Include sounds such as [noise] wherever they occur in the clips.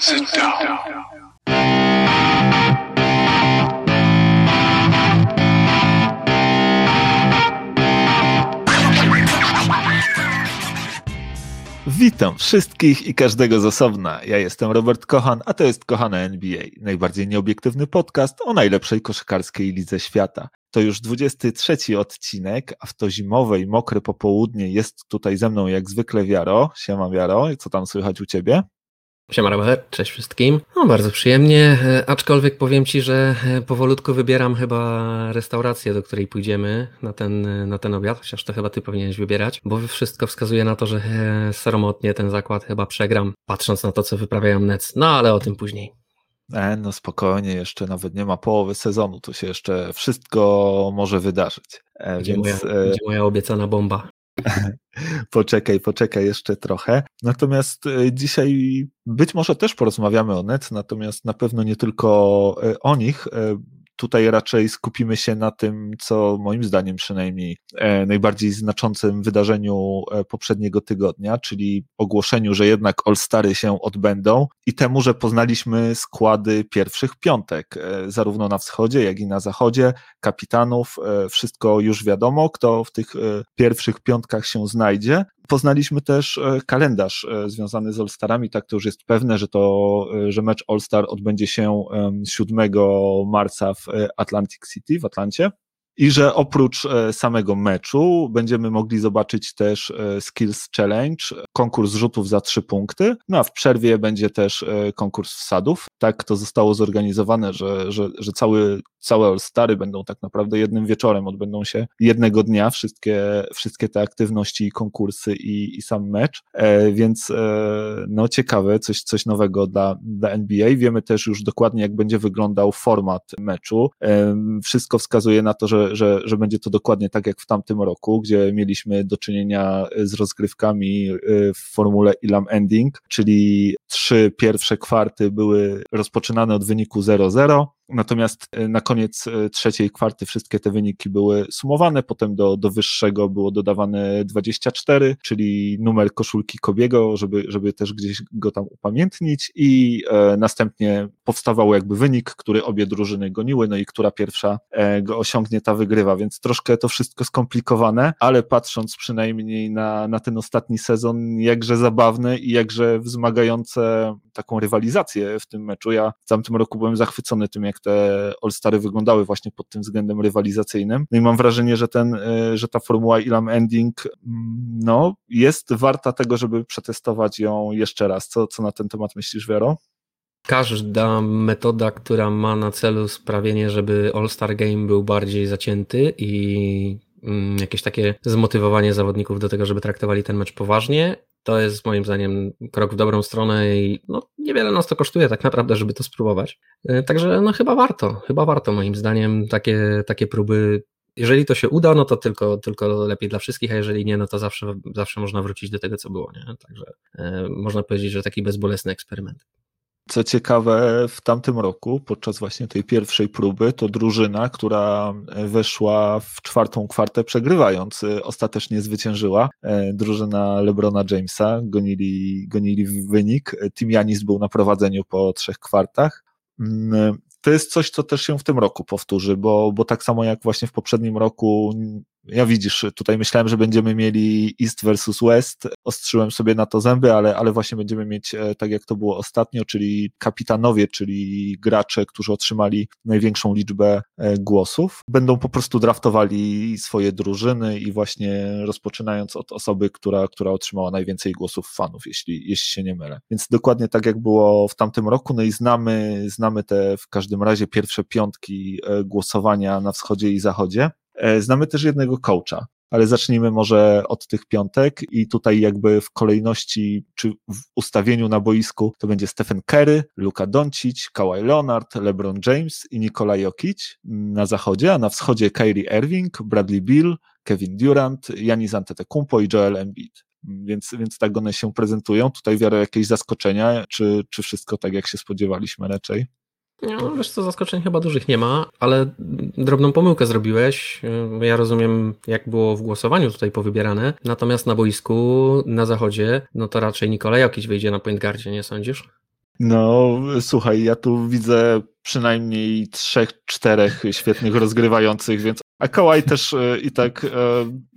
Sit down. Witam wszystkich i każdego z osobna. Ja jestem Robert Kochan, a to jest Kochana NBA, najbardziej nieobiektywny podcast o najlepszej koszykarskiej lidze świata. To już 23 odcinek, a w to zimowe i mokre popołudnie jest tutaj ze mną jak zwykle Wiaro. Siema Wiaro, co tam słychać u ciebie? Siema Robert, cześć wszystkim. No bardzo przyjemnie, e, aczkolwiek powiem Ci, że e, powolutku wybieram chyba restaurację, do której pójdziemy na ten, e, na ten obiad, chociaż to chyba Ty powinieneś wybierać, bo wszystko wskazuje na to, że staromotnie ten zakład chyba przegram, patrząc na to, co wyprawiają Nets, no ale o tym później. E, no spokojnie, jeszcze nawet nie ma połowy sezonu, to się jeszcze wszystko może wydarzyć. E, więc, moja, e... gdzie moja obiecana bomba? [laughs] poczekaj, poczekaj jeszcze trochę. Natomiast e, dzisiaj być może też porozmawiamy o net, natomiast na pewno nie tylko e, o nich. E, tutaj raczej skupimy się na tym, co moim zdaniem przynajmniej najbardziej znaczącym wydarzeniu poprzedniego tygodnia, czyli ogłoszeniu, że jednak All-Stary się odbędą i temu, że poznaliśmy składy pierwszych piątek, zarówno na wschodzie, jak i na zachodzie, kapitanów, wszystko już wiadomo, kto w tych pierwszych piątkach się znajdzie. Poznaliśmy też e, kalendarz e, związany z All-Starami, tak to już jest pewne, że to, e, że mecz All-Star odbędzie się 7 marca w Atlantic City, w Atlancie. I że oprócz samego meczu będziemy mogli zobaczyć też Skills Challenge, konkurs rzutów za trzy punkty, no a w przerwie będzie też konkurs wsadów. Tak to zostało zorganizowane, że, że, że cały, całe All-Stary będą tak naprawdę jednym wieczorem, odbędą się jednego dnia wszystkie, wszystkie te aktywności i konkursy i, i sam mecz, więc no ciekawe, coś, coś nowego dla, dla NBA. Wiemy też już dokładnie, jak będzie wyglądał format meczu. Wszystko wskazuje na to, że że, że, będzie to dokładnie tak jak w tamtym roku, gdzie mieliśmy do czynienia z rozgrywkami y, w formule Ilam Ending, czyli trzy pierwsze kwarty były rozpoczynane od wyniku 0-0, Natomiast e, na koniec e, trzeciej kwarty wszystkie te wyniki były sumowane, potem do, do wyższego było dodawane 24, czyli numer koszulki Kobiego, żeby, żeby też gdzieś go tam upamiętnić i e, następnie powstawał jakby wynik, który obie drużyny goniły, no i która pierwsza e, go osiągnie, ta wygrywa, więc troszkę to wszystko skomplikowane, ale patrząc przynajmniej na, na ten ostatni sezon, jakże zabawny i jakże wzmagające taką rywalizację w tym meczu. Ja w tamtym roku byłem zachwycony tym, jak jak te All-Stary wyglądały właśnie pod tym względem rywalizacyjnym. No i mam wrażenie, że ten, e, że ta formuła Ilam Ending mm, no, jest warta tego, żeby przetestować ją jeszcze raz. Co, co na ten temat myślisz, Wiero? Każda metoda, która ma na celu sprawienie, żeby All-Star Game był bardziej zacięty i mm, jakieś takie zmotywowanie zawodników do tego, żeby traktowali ten mecz poważnie, to jest moim zdaniem krok w dobrą stronę i no, niewiele nas to kosztuje tak naprawdę, żeby to spróbować. E, także no chyba warto, chyba warto moim zdaniem takie, takie próby. Jeżeli to się uda, no to tylko, tylko lepiej dla wszystkich, a jeżeli nie, no to zawsze, zawsze można wrócić do tego, co było. Nie? Także e, można powiedzieć, że taki bezbolesny eksperyment. Co ciekawe, w tamtym roku, podczas właśnie tej pierwszej próby, to drużyna, która weszła w czwartą kwartę przegrywając, ostatecznie zwyciężyła. E, drużyna LeBrona Jamesa, gonili, gonili wynik. Tim Janis był na prowadzeniu po trzech kwartach. Mm, to jest coś, co też się w tym roku powtórzy, bo, bo tak samo jak właśnie w poprzednim roku ja widzisz, tutaj myślałem, że będziemy mieli East versus West, ostrzyłem sobie na to zęby, ale, ale właśnie będziemy mieć e, tak jak to było ostatnio, czyli kapitanowie, czyli gracze, którzy otrzymali największą liczbę e, głosów, będą po prostu draftowali swoje drużyny i właśnie rozpoczynając od osoby, która, która otrzymała najwięcej głosów fanów, jeśli, jeśli się nie mylę. Więc dokładnie tak jak było w tamtym roku, no i znamy, znamy te w każdym razie pierwsze piątki e, głosowania na wschodzie i zachodzie. E, znamy też jednego coacha, ale zacznijmy może od tych piątek i tutaj jakby w kolejności czy w ustawieniu na boisku to będzie Stephen Curry, Luka Doncic, Kawhi Leonard, LeBron James i Nikola Jokic na zachodzie, a na wschodzie Kyrie Irving, Bradley Bill, Kevin Durant, Janis Antetokounmpo i Joel Embiid. Więc, więc tak one się prezentują. Tutaj wiarę jakieś zaskoczenia, czy, czy wszystko tak jak się spodziewaliśmy raczej? No, wiesz co, zaskoczeń chyba dużych nie ma, ale drobną pomyłkę zrobiłeś. Ja rozumiem, jak było w głosowaniu tutaj powybierane, natomiast na boisku, na zachodzie, no to raczej Nikolaj Jokic wyjdzie na point guardzie, nie sądzisz? No, słuchaj, ja tu widzę przynajmniej trzech, czterech świetnych rozgrywających, więc a Kawhi też e, i tak e,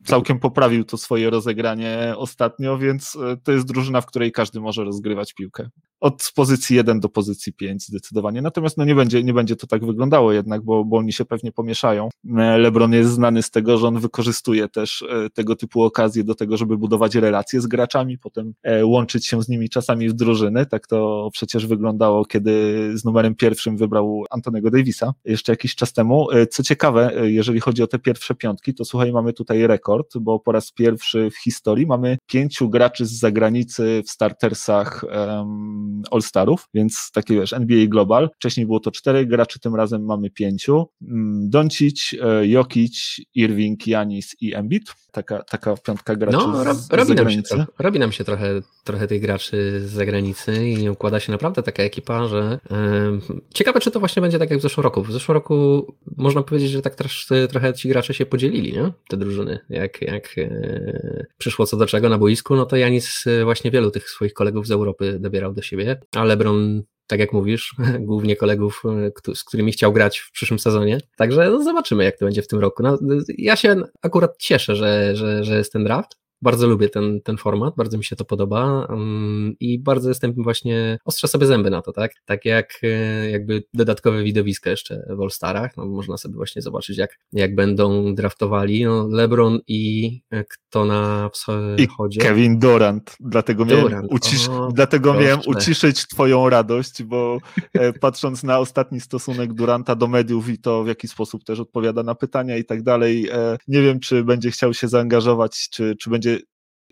całkiem poprawił to swoje rozegranie ostatnio, więc e, to jest drużyna, w której każdy może rozgrywać piłkę. Od pozycji 1 do pozycji 5 zdecydowanie. Natomiast no nie będzie, nie będzie to tak wyglądało jednak, bo, bo oni się pewnie pomieszają. LeBron jest znany z tego, że on wykorzystuje też tego typu okazje do tego, żeby budować relacje z graczami, potem łączyć się z nimi czasami w drużyny. Tak to przecież wyglądało, kiedy z numerem pierwszym wybrał Antonego Davisa jeszcze jakiś czas temu. Co ciekawe, jeżeli chodzi o te pierwsze piątki, to słuchaj, mamy tutaj rekord, bo po raz pierwszy w historii mamy pięciu graczy z zagranicy w startersach um, All-Starów, więc takie wiesz, NBA Global. Wcześniej było to cztery graczy, tym razem mamy pięciu. Mm, Doncic, e, Jokic, Irving, Janis i Embiid. Taka, taka piątka graczy no, rob, z, robi, zagranicy. Nam się, robi nam się trochę, trochę tych graczy z zagranicy i układa się naprawdę taka ekipa, że yy, ciekawe, czy to właśnie będzie tak jak w zeszłym roku. W zeszłym roku można powiedzieć, że tak też trochę ci gracze się podzielili, nie? Te drużyny. Jak, jak e, przyszło co do czego na boisku, no to Janis e, właśnie wielu tych swoich kolegów z Europy dobierał do siebie, a LeBron tak jak mówisz, [laughs] głównie kolegów, e, z którymi chciał grać w przyszłym sezonie. Także no, zobaczymy, jak to będzie w tym roku. No, ja się akurat cieszę, że, że, że jest ten draft, bardzo lubię ten, ten format, bardzo mi się to podoba um, i bardzo jestem właśnie, ostrzę sobie zęby na to, tak? Tak jak e, jakby dodatkowe widowiska jeszcze w All-Starach, no można sobie właśnie zobaczyć jak, jak będą draftowali, no LeBron i e, kto na wschodzie? I Kevin Durant, dlatego Durant. miałem, ucisz, o, dlatego miałem uciszyć twoją radość, bo e, patrząc na ostatni stosunek Duranta do mediów i to w jaki sposób też odpowiada na pytania i tak dalej, nie wiem czy będzie chciał się zaangażować, czy, czy będzie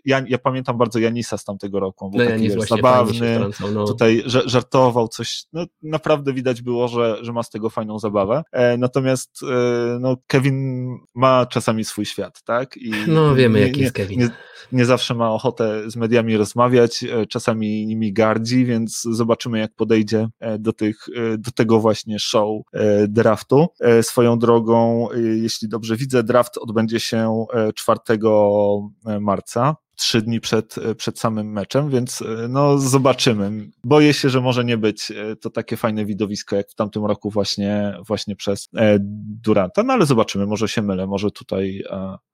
ja, ja pamiętam bardzo Janisa z tamtego roku, on był no, taki wiesz, zabawny, no. tutaj żartował coś, no naprawdę widać było, że, że ma z tego fajną zabawę, e, natomiast e, no, Kevin ma czasami swój świat, tak? I [laughs] no wiemy nie, jaki jest Kevin. Nie, nie, zawsze ma ochotę z mediami rozmawiać, e, czasami nimi gardzi, więc zobaczymy jak podejdzie e, do, tych, e, do tego właśnie show e, draftu. Swoją drogą, jeśli dobrze widzę, draft odbędzie się 4 marca trzy dni przed, przed samym meczem, więc e, no zobaczymy. Boję się, że może nie być e, to takie fajne widowisko jak w tamtym roku właśnie, właśnie przez e, Duranta, no ale zobaczymy, może się mylę, może tutaj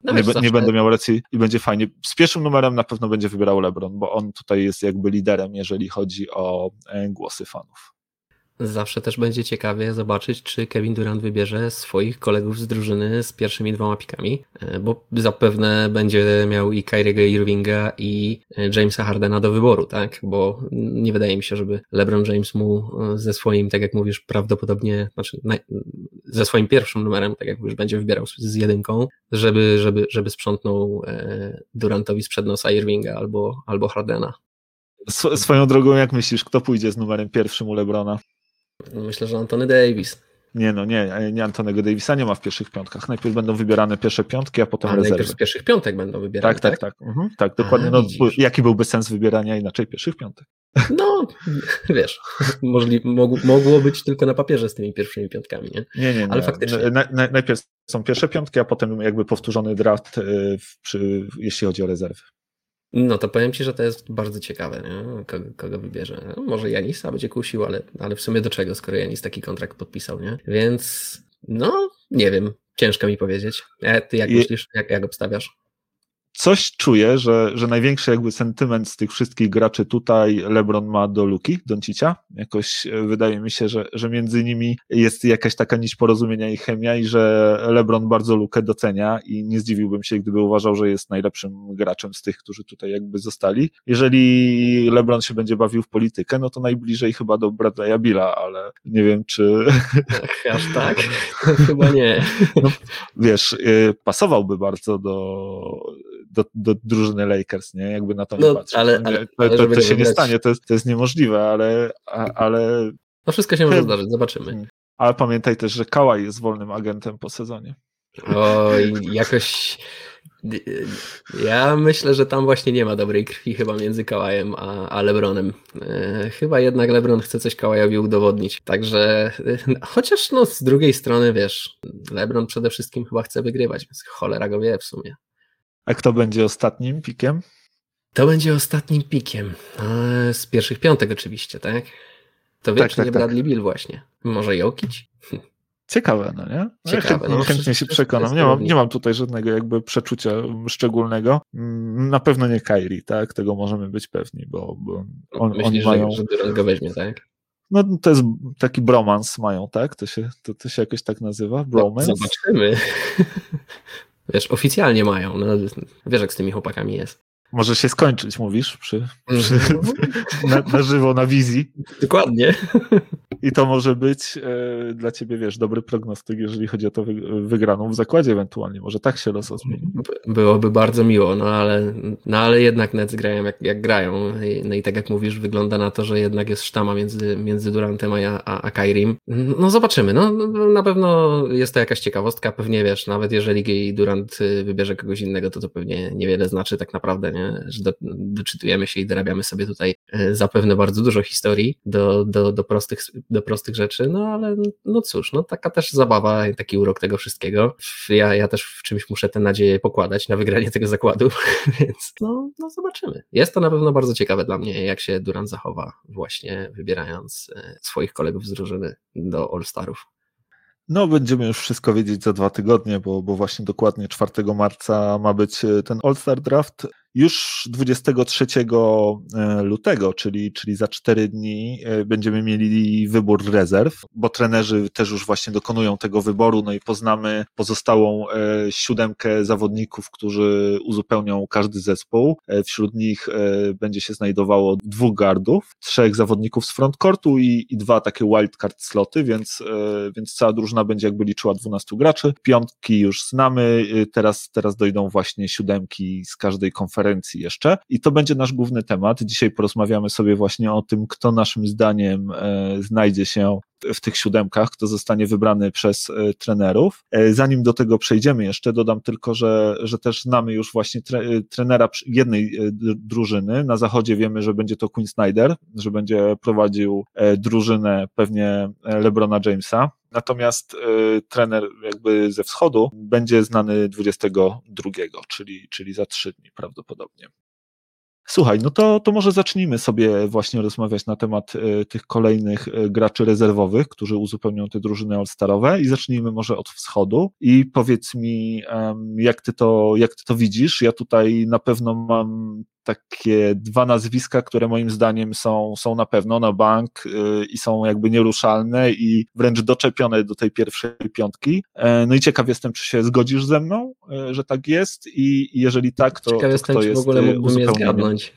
no nie, nie będę miał racji i będzie fajnie. Z pierwszym numerem na pewno będzie wybierał LeBron, bo on tutaj jest jakby liderem, jeżeli chodzi o głosy fanów. Zawsze też będzie ciekawie zobaczyć, czy Kevin Durant wybierze swoich kolegów z drużyny z pierwszymi dwoma pikami, e, bo zapewne będzie miał i Kyriego Irvinga i e, Jamesa Hardena do wyboru, tak? Bo nie wydaje mi się, żeby LeBron James mu e, ze swoim, tak jak mówisz, prawdopodobnie, znaczy ze swoim pierwszym numerem, tak jak już będzie wybierał z jedynką, żeby, żeby, żeby sprzątnął Durantowi sprzed nosa Irvinga albo, albo Hardena. Swoją drogą, jak myślisz, kto pójdzie z numerem pierwszym u Lebrona? Myślę, że Antony Davis. Nie, no nie, nie Antonego Davisa nie ma w pierwszych piątkach. Najpierw będą wybierane pierwsze piątki, a potem a rezerwy. Najpierw z pierwszych piątek będą wybierane. Tak, tak, tak. Tak, mhm, tak dokładnie. A, no, jaki byłby sens wybierania inaczej pierwszych piątek? No, wiesz, [laughs] możli, mogło być tylko na papierze z tymi pierwszymi piątkami, nie? Nie, nie, nie. Ale faktycznie. Na, na, najpierw są pierwsze piątki, a potem jakby powtórzony draft, y, w, przy, jeśli chodzi o rezerwy. No to powiem Ci, że to jest bardzo ciekawe, nie? Kogo, kogo wybierze. No, może Janisa będzie kusił, ale, ale w sumie do czego, skoro Janis taki kontrakt podpisał, nie? Więc no, nie wiem, ciężko mi powiedzieć. A ty jak myślisz, jak, jak obstawiasz? Coś czuję, że, że największy jakby sentyment z tych wszystkich graczy tutaj LeBron ma do Luki, Doncicia. Jakoś e, wydaje mi się, że, że między nimi jest jakaś taka nić porozumienia i chemia i że LeBron bardzo Lukę docenia i nie zdziwiłbym się, gdyby uważał, że jest najlepszym graczem z tych, którzy tutaj jakby zostali. Jeżeli LeBron się będzie bawił w politykę, no to najbliżej chyba do Bradley'a Billa, ale nie wiem, czy... Aż tak? [laughs] chyba nie. No, wiesz, y, pasowałby bardzo do do, do drużyny Lakers, nie? Jakby na to no, nie patrzeć. Ale, no ale, to, to, to się nie stanie, to jest, to jest niemożliwe, ale, ale... No wszystko się może zdarzyć, zobaczymy. Hmm. Ale pamiętaj też, że Kałaj jest wolnym agentem po sezonie. Oj, jakoś... Ja myślę, że tam właśnie nie ma dobrej krwi chyba między Kałajem a, a Lebronem. E, chyba jednak Lebron chce coś Kałajowi udowodnić. Także chociaż no z drugiej strony wiesz, Lebron przede wszystkim chyba chce wygrywać, więc cholera go wie w sumie. A kto będzie ostatnim pikiem? To będzie ostatnim pikiem. Z pierwszych piątek oczywiście, tak? To wie, tak, czy tak, nie tak. Bradley Bill właśnie. Może Jokić? Ciekawe, no nie? No Ciekawe, ja chętnie, no, się przekonam. Nie mam, nie mam tutaj żadnego jakby przeczucia szczególnego. Mm, na pewno nie Kairi, tak? Tego możemy być pewni, bo, bo on, Myślisz, oni mają... że go weźmie, tak? No to jest taki bromans mają, tak? To się, to, to się jakoś tak nazywa? No, bromance? No, zobaczymy. [laughs] Wiesz, oficjalnie mają. No, wiesz, jak z tymi chłopakami jest. Może się skończyć, mówisz, przy, przy mhm. [laughs] na, na, żywo, na wizji. Dokładnie. I to może być e, dla ciebie, wiesz, dobry prognostyk, jeżeli chodzi o to wygraną w zakładzie ewentualnie. Może tak się los zmieni. Byłoby bardzo miło, no ale, no ale jednak Nets grają jak, jak grają. No i tak jak mówisz, wygląda na to, że jednak jest sztama między, między Durantem a, a, a Kairim. No zobaczymy. No, na pewno jest to jakaś ciekawostka. Pewnie wiesz, nawet jeżeli Durant y, wybierze kogoś innego, to to pewnie niewiele znaczy tak naprawdę, nie? że do, doczytujemy się i dorabiamy sobie tutaj y, zapewne bardzo dużo historii do, do, do prostych do prostych rzeczy, no ale no cóż, no taka też zabawa, taki urok tego wszystkiego. Ja, ja też w czymś muszę tę nadzieję pokładać na wygranie tego zakładu, [laughs] więc no, no zobaczymy. Jest to na pewno bardzo ciekawe dla mnie, jak się Duran zachowa właśnie wybierając e, swoich kolegów z drużyny do All-Starów. No, będziemy już wszystko wiedzieć za dwa tygodnie, bo, bo właśnie dokładnie 4 marca ma być e, ten All-Star Draft. Już 23 e, lutego, czyli, czyli za 4 dni, e, będziemy mieli wybór rezerw, bo trenerzy też już właśnie dokonują tego wyboru, no i poznamy pozostałą e, siódemkę zawodników, którzy uzupełnią każdy zespół. Wśród nich będzie się znajdowało dwóch gardów, trzech zawodników z frontcourtu i, i dwa takie wildcard sloty, więc, więc cała drużyna będzie jakby liczyła 12 graczy. Piątki już znamy, teraz, teraz dojdą właśnie siódemki z każdej konferencji konferencji jeszcze i to będzie nasz główny temat. Dzisiaj porozmawiamy sobie właśnie o tym, kto naszym zdaniem e, znajdzie się w tych siódemkach, kto zostanie wybrany przez e, trenerów. E, zanim do tego przejdziemy jeszcze, dodam tylko, że, że też znamy już właśnie tre, trenera jednej drużyny. Na zachodzie wiemy, że będzie to Quinn Snyder, że będzie prowadził drużynę pewnie LeBrona Jamesa. Natomiast y, trener jakby ze wschodu będzie znany 22, czyli, czyli za trzy dni prawdopodobnie. Słuchaj, no to, to może zacznijmy sobie właśnie rozmawiać na temat y, tych kolejnych y, graczy rezerwowych, którzy uzupełnią te drużyny all-starowe i zacznijmy może od wschodu i powiedz mi, jak ty to, jak ty to widzisz. Ja tutaj na pewno mam takie dwa nazwiska, które moim zdaniem są, są na pewno na bank yy, i są jakby nieruszalne i wręcz doczepione do tej pierwszej piątki. E, no i ciekaw jestem, czy się zgodzisz ze mną, e, że tak jest i jeżeli tak, to, ciekaw to jestem, kto czy jest w ogóle e, mógłbym je zgadnąć.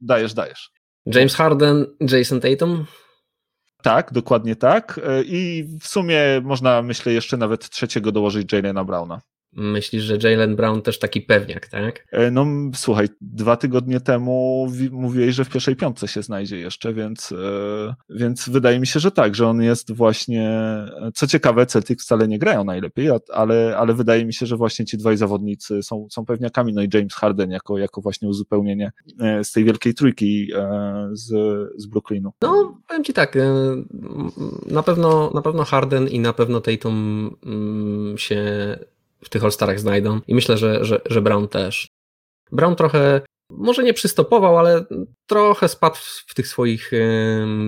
Dajesz, dajesz. James Harden, Jason Tatum? Tak, dokładnie tak. I w sumie można, myślę, jeszcze nawet trzeciego dołożyć Jalena Browna. Myślisz, że Jalen Brown też taki pewniak, tak? E, no słuchaj, dwa tygodnie temu mówiłeś, że w pierwszej piątce się znajdzie jeszcze, więc, e, więc wydaje mi się, że tak, że on jest właśnie, co ciekawe, Celtic wcale nie grają najlepiej, ale, ale wydaje mi się, że właśnie ci dwaj zawodnicy są, są pewniakami, no i James Harden jako, jako właśnie uzupełnienie e, z tej wielkiej trójki z, z Brooklynu. No, powiem ci tak, na pewno, na pewno Harden i na pewno Tatum mm, się w tych All-Starach znajdą i myślę, że, że, że Brown też. Brown trochę, może nie przystopował, ale trochę spadł w, tych swoich,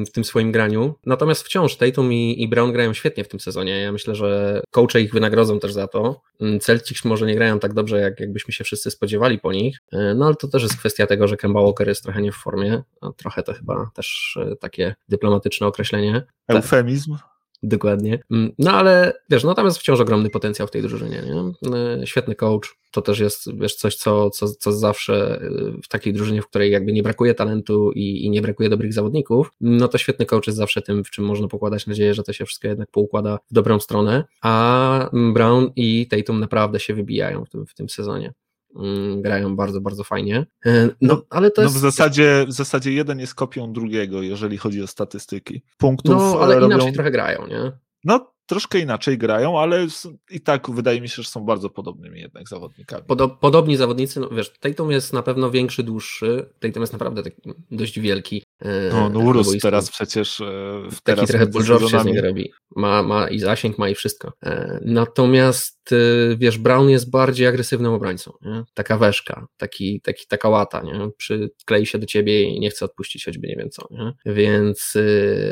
w tym swoim graniu. Natomiast wciąż Tatum i, i Brown grają świetnie w tym sezonie. Ja myślę, że coache ich wynagrodzą też za to. Celtics może nie grają tak dobrze, jak jakbyśmy się wszyscy spodziewali po nich, no ale to też jest kwestia tego, że Kemba Walker jest trochę nie w formie. trochę to chyba też e, takie dyplomatyczne określenie. Eufemizm? Dokładnie. Mm, no ale wiesz, no tam jest wciąż ogromny potencjał w tej drużynie, nie? E, świetny coach, to też jest wiesz, coś, co, co, co zawsze e, w takiej drużynie, w której jakby nie brakuje talentu i, i nie brakuje dobrych zawodników, no to świetny coach jest zawsze tym, w czym można pokładać nadzieję, że to się wszystko jednak poukłada w dobrą stronę, a Brown i Tatum naprawdę się wybijają w tym, w tym sezonie. Mm, grają bardzo, bardzo fajnie. E, no, no, ale to no jest... w, zasadzie, w zasadzie jeden jest kopią drugiego, jeżeli chodzi o statystyki. Punktów no, ale robią... inaczej trochę grają, nie? No, troszkę inaczej grają, ale i tak wydaje mi się, że są bardzo podobnymi jednak zawodnikami. podobni zawodnicy, no wiesz, Tatum jest na pewno większy, dłuższy, Tatum jest naprawdę taki dość wielki. No, no urósł teraz przecież. W Taki teraz trochę Bull się z niego robi. Ma, ma i zasięg, ma i wszystko. Natomiast wiesz, Brown jest bardziej agresywnym obrońcą. Nie? Taka weszka, taki, taki, taka łata, nie? Przyklei się do ciebie i nie chce odpuścić choćby nie wiem co. Nie? Więc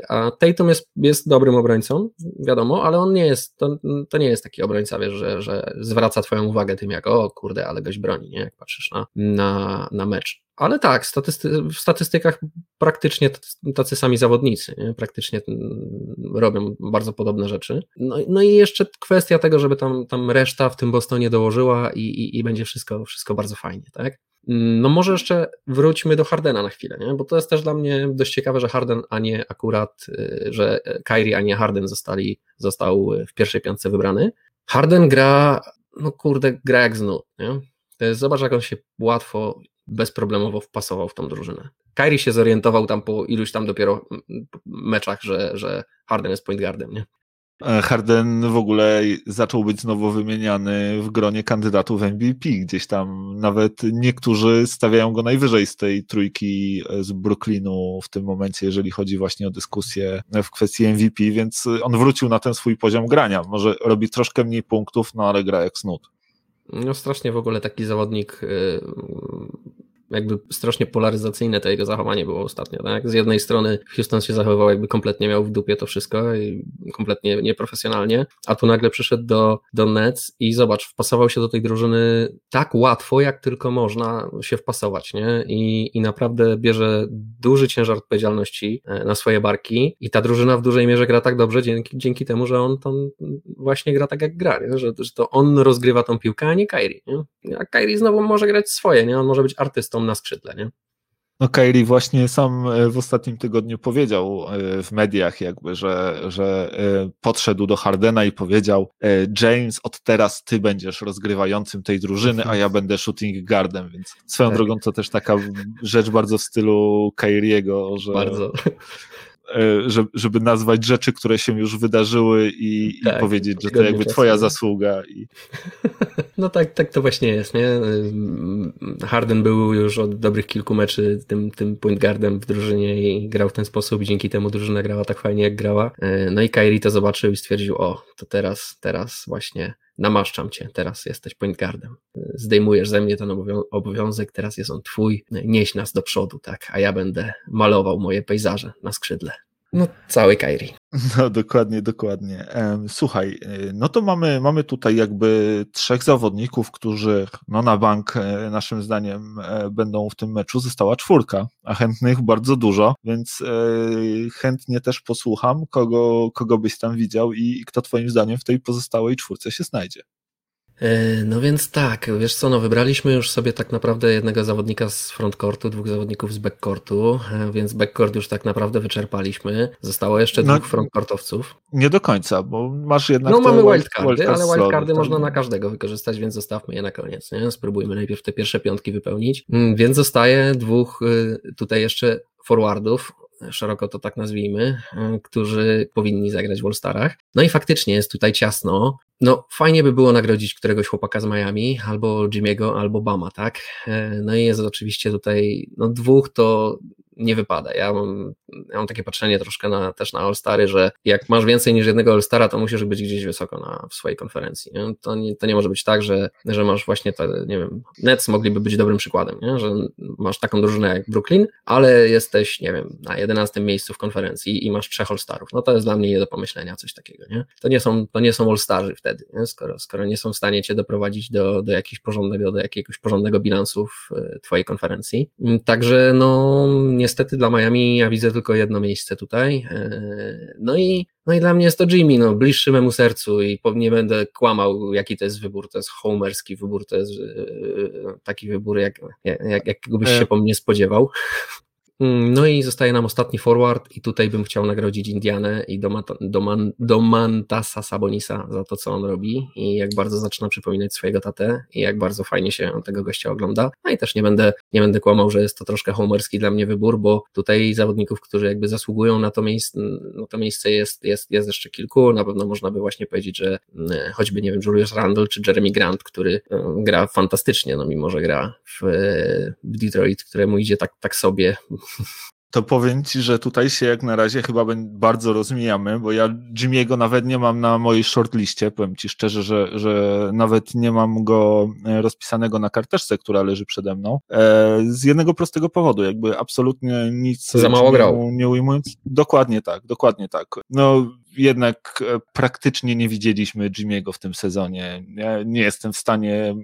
a Tatum jest, jest dobrym obrońcą, wiadomo, ale on nie jest, to, to nie jest taki obrońca, wiesz, że, że zwraca twoją uwagę tym jak, o kurde, ale goś broni, nie? Jak patrzysz na, na, na mecz. Ale tak, statysty w statystykach praktycznie tacy sami zawodnicy, nie? praktycznie robią bardzo podobne rzeczy. No, no, i jeszcze kwestia tego, żeby tam, tam reszta w tym Bostonie dołożyła i, i, i będzie wszystko, wszystko bardzo fajnie, tak? No może jeszcze wróćmy do Hardena na chwilę, nie? bo to jest też dla mnie dość ciekawe, że Harden, a nie akurat, y, że Kyrie, a nie Harden zostali, został w pierwszej piątce wybrany. Harden gra, no kurde, gra jak znów, nie? Zobacz jak on się łatwo bezproblemowo wpasował w tą drużynę. Kyrie się zorientował tam po iluś tam dopiero meczach, że, że Harden jest point guardem, nie? E, Harden w ogóle zaczął być znowu wymieniany w gronie kandydatów MVP. Gdzieś tam nawet niektórzy stawiają go najwyżej z tej trójki z Brooklynu w tym momencie, jeżeli chodzi właśnie o dyskusję w kwestii MVP, więc on wrócił na ten swój poziom grania. Może robi troszkę mniej punktów, no ale gra jak snut. No strasznie w ogóle taki zawodnik y, jakby strasznie polaryzacyjne to jego zachowanie było ostatnio, tak? Z jednej strony Houston się zachowywał jakby kompletnie miał w dupie to wszystko i kompletnie nieprofesjonalnie, a tu nagle przyszedł do, do Nets i zobacz, wpasował się do tej drużyny tak łatwo, jak tylko można się wpasować, nie? I, i naprawdę bierze duży ciężar odpowiedzialności e, na swoje barki i ta drużyna w dużej mierze gra tak dobrze dzięki, dzięki temu, że on tam właśnie gra tak jak gra, nie? Że, że to on rozgrywa tą piłkę, a nie Kyrie, nie? A Kyrie znowu może grać swoje, nie? On może być artystą na skrzydle, nie? No Kairi właśnie sam e, w ostatnim tygodniu powiedział e, w mediach jakby, że, że e, podszedł do Hardena i powiedział James, od teraz ty będziesz rozgrywającym tej drużyny, a ja będę shooting guardem, więc swoją tak. drogą to też taka rzecz bardzo w stylu Kairiego, że bardzo. Żeby nazwać rzeczy, które się już wydarzyły i, tak, i powiedzieć, że to jakby twoja zasługa. I... [laughs] No tak, tak to właśnie jest, nie? Harden był już od dobrych kilku meczy tym, tym point guardem w drużynie i grał w ten sposób i dzięki temu drużyna grała tak fajnie jak grała. E, no i Kyrie to zobaczył i stwierdził, o, to teraz, teraz właśnie namaszczam cię, teraz jesteś point guardem. Zdejmujesz ze mnie ten obowiązek, teraz jest on twój, nieś nas do przodu, tak, a ja będę malował moje pejzaże na skrzydle. No, cały Kairi. [laughs] No, dokładnie, dokładnie. Słuchaj, y, no to mamy, mamy tutaj jakby trzech zawodników, którzy no na bank e, naszym zdaniem e, będą w tym meczu. Została czwórka, a chętnych bardzo dużo, więc e, chętnie też posłucham, kogo, kogo byś tam widział i kto twoim zdaniem w tej pozostałej czwórce się znajdzie. E, no więc tak, wiesz co, no wybraliśmy już sobie tak naprawdę jednego zawodnika z frontcourtu, dwóch zawodników z backcourtu, e, więc backcourt już tak naprawdę wyczerpaliśmy. Zostało jeszcze no, dwóch frontcourtowców. Nie do końca, bo masz jednak. No mamy wildcardy, wild ale wildcardy można na każdego wykorzystać, więc zostawmy je na koniec. Nie? Spróbujmy najpierw te pierwsze piątki wypełnić. Mm, więc zostaje dwóch y, tutaj jeszcze forwardów szeroko to tak nazwijmy, e, którzy powinni zagrać w All-Starach. No i faktycznie jest tutaj ciasno. No, fajnie by było nagrodzić któregoś chłopaka z Miami, albo Jimmy'ego, albo Bama, tak? E, no i jest oczywiście tutaj, no dwóch to nie wypada. Ja mam, ja mam takie patrzenie troszkę na, też na All-Stary, że jak masz więcej niż jednego All-Stara, to musisz być gdzieś wysoko na, w swojej konferencji. Nie? To, nie, to nie może być tak, że, że masz właśnie, te, nie wiem, Nets mogliby być dobrym przykładem, nie? że masz taką drużynę jak Brooklyn, ale jesteś, nie wiem, na 11 miejscu w konferencji i masz trzech All-Starów. No to jest dla mnie nie do pomyślenia coś takiego. Nie? To nie są, to nie są All-Starzy wtedy, nie? Skoro, skoro nie są w stanie cię doprowadzić do, do, jakiegoś porządnego, do jakiegoś porządnego bilansu w e, twojej konferencji. Także no nie niestety dla Miami ja widzę tylko jedno miejsce tutaj. E, no i, no i dla mnie jest to Jimmy, no, bliższy memu sercu i nie będę kłamał, jaki to jest wybór. To jest homerski wybór, to jest e, e, taki wybór, jak, jak, jakiego byś się po mnie spodziewał. Mm, no i zostaje nam ostatni forward i tutaj bym chciał nagrodzić Indianę i Doman, Domantasa Sabonisa za to, co on robi i jak bardzo zaczyna przypominać swojego tatę i jak bardzo fajnie się tego gościa ogląda. No i też nie będę, nie będę kłamał, że jest to troszkę homerski dla mnie wybór, bo tutaj zawodników, którzy jakby zasługują na to miejsce, no to miejsce jest, jest, jest jeszcze kilku. Na pewno można by właśnie powiedzieć, że mm, choćby, nie wiem, Julius Randle czy Jeremy Grant, który mm, gra fantastycznie, no mimo, że gra w Detroit, któremu idzie tak, tak sobie, to powiem Ci, że tutaj się jak na razie chyba bardzo rozmijamy, bo ja Jimmy'ego nawet nie mam na mojej shortliście, powiem Ci szczerze, że, że nawet nie mam go e, rozpisanego na karteczce, która leży przede mną, e, z jednego prostego powodu, jakby absolutnie nic Za mało grał. nie ujmując. Dokładnie tak, dokładnie tak. No jednak e, praktycznie nie widzieliśmy Jimmy'ego w tym sezonie. Ja nie jestem w stanie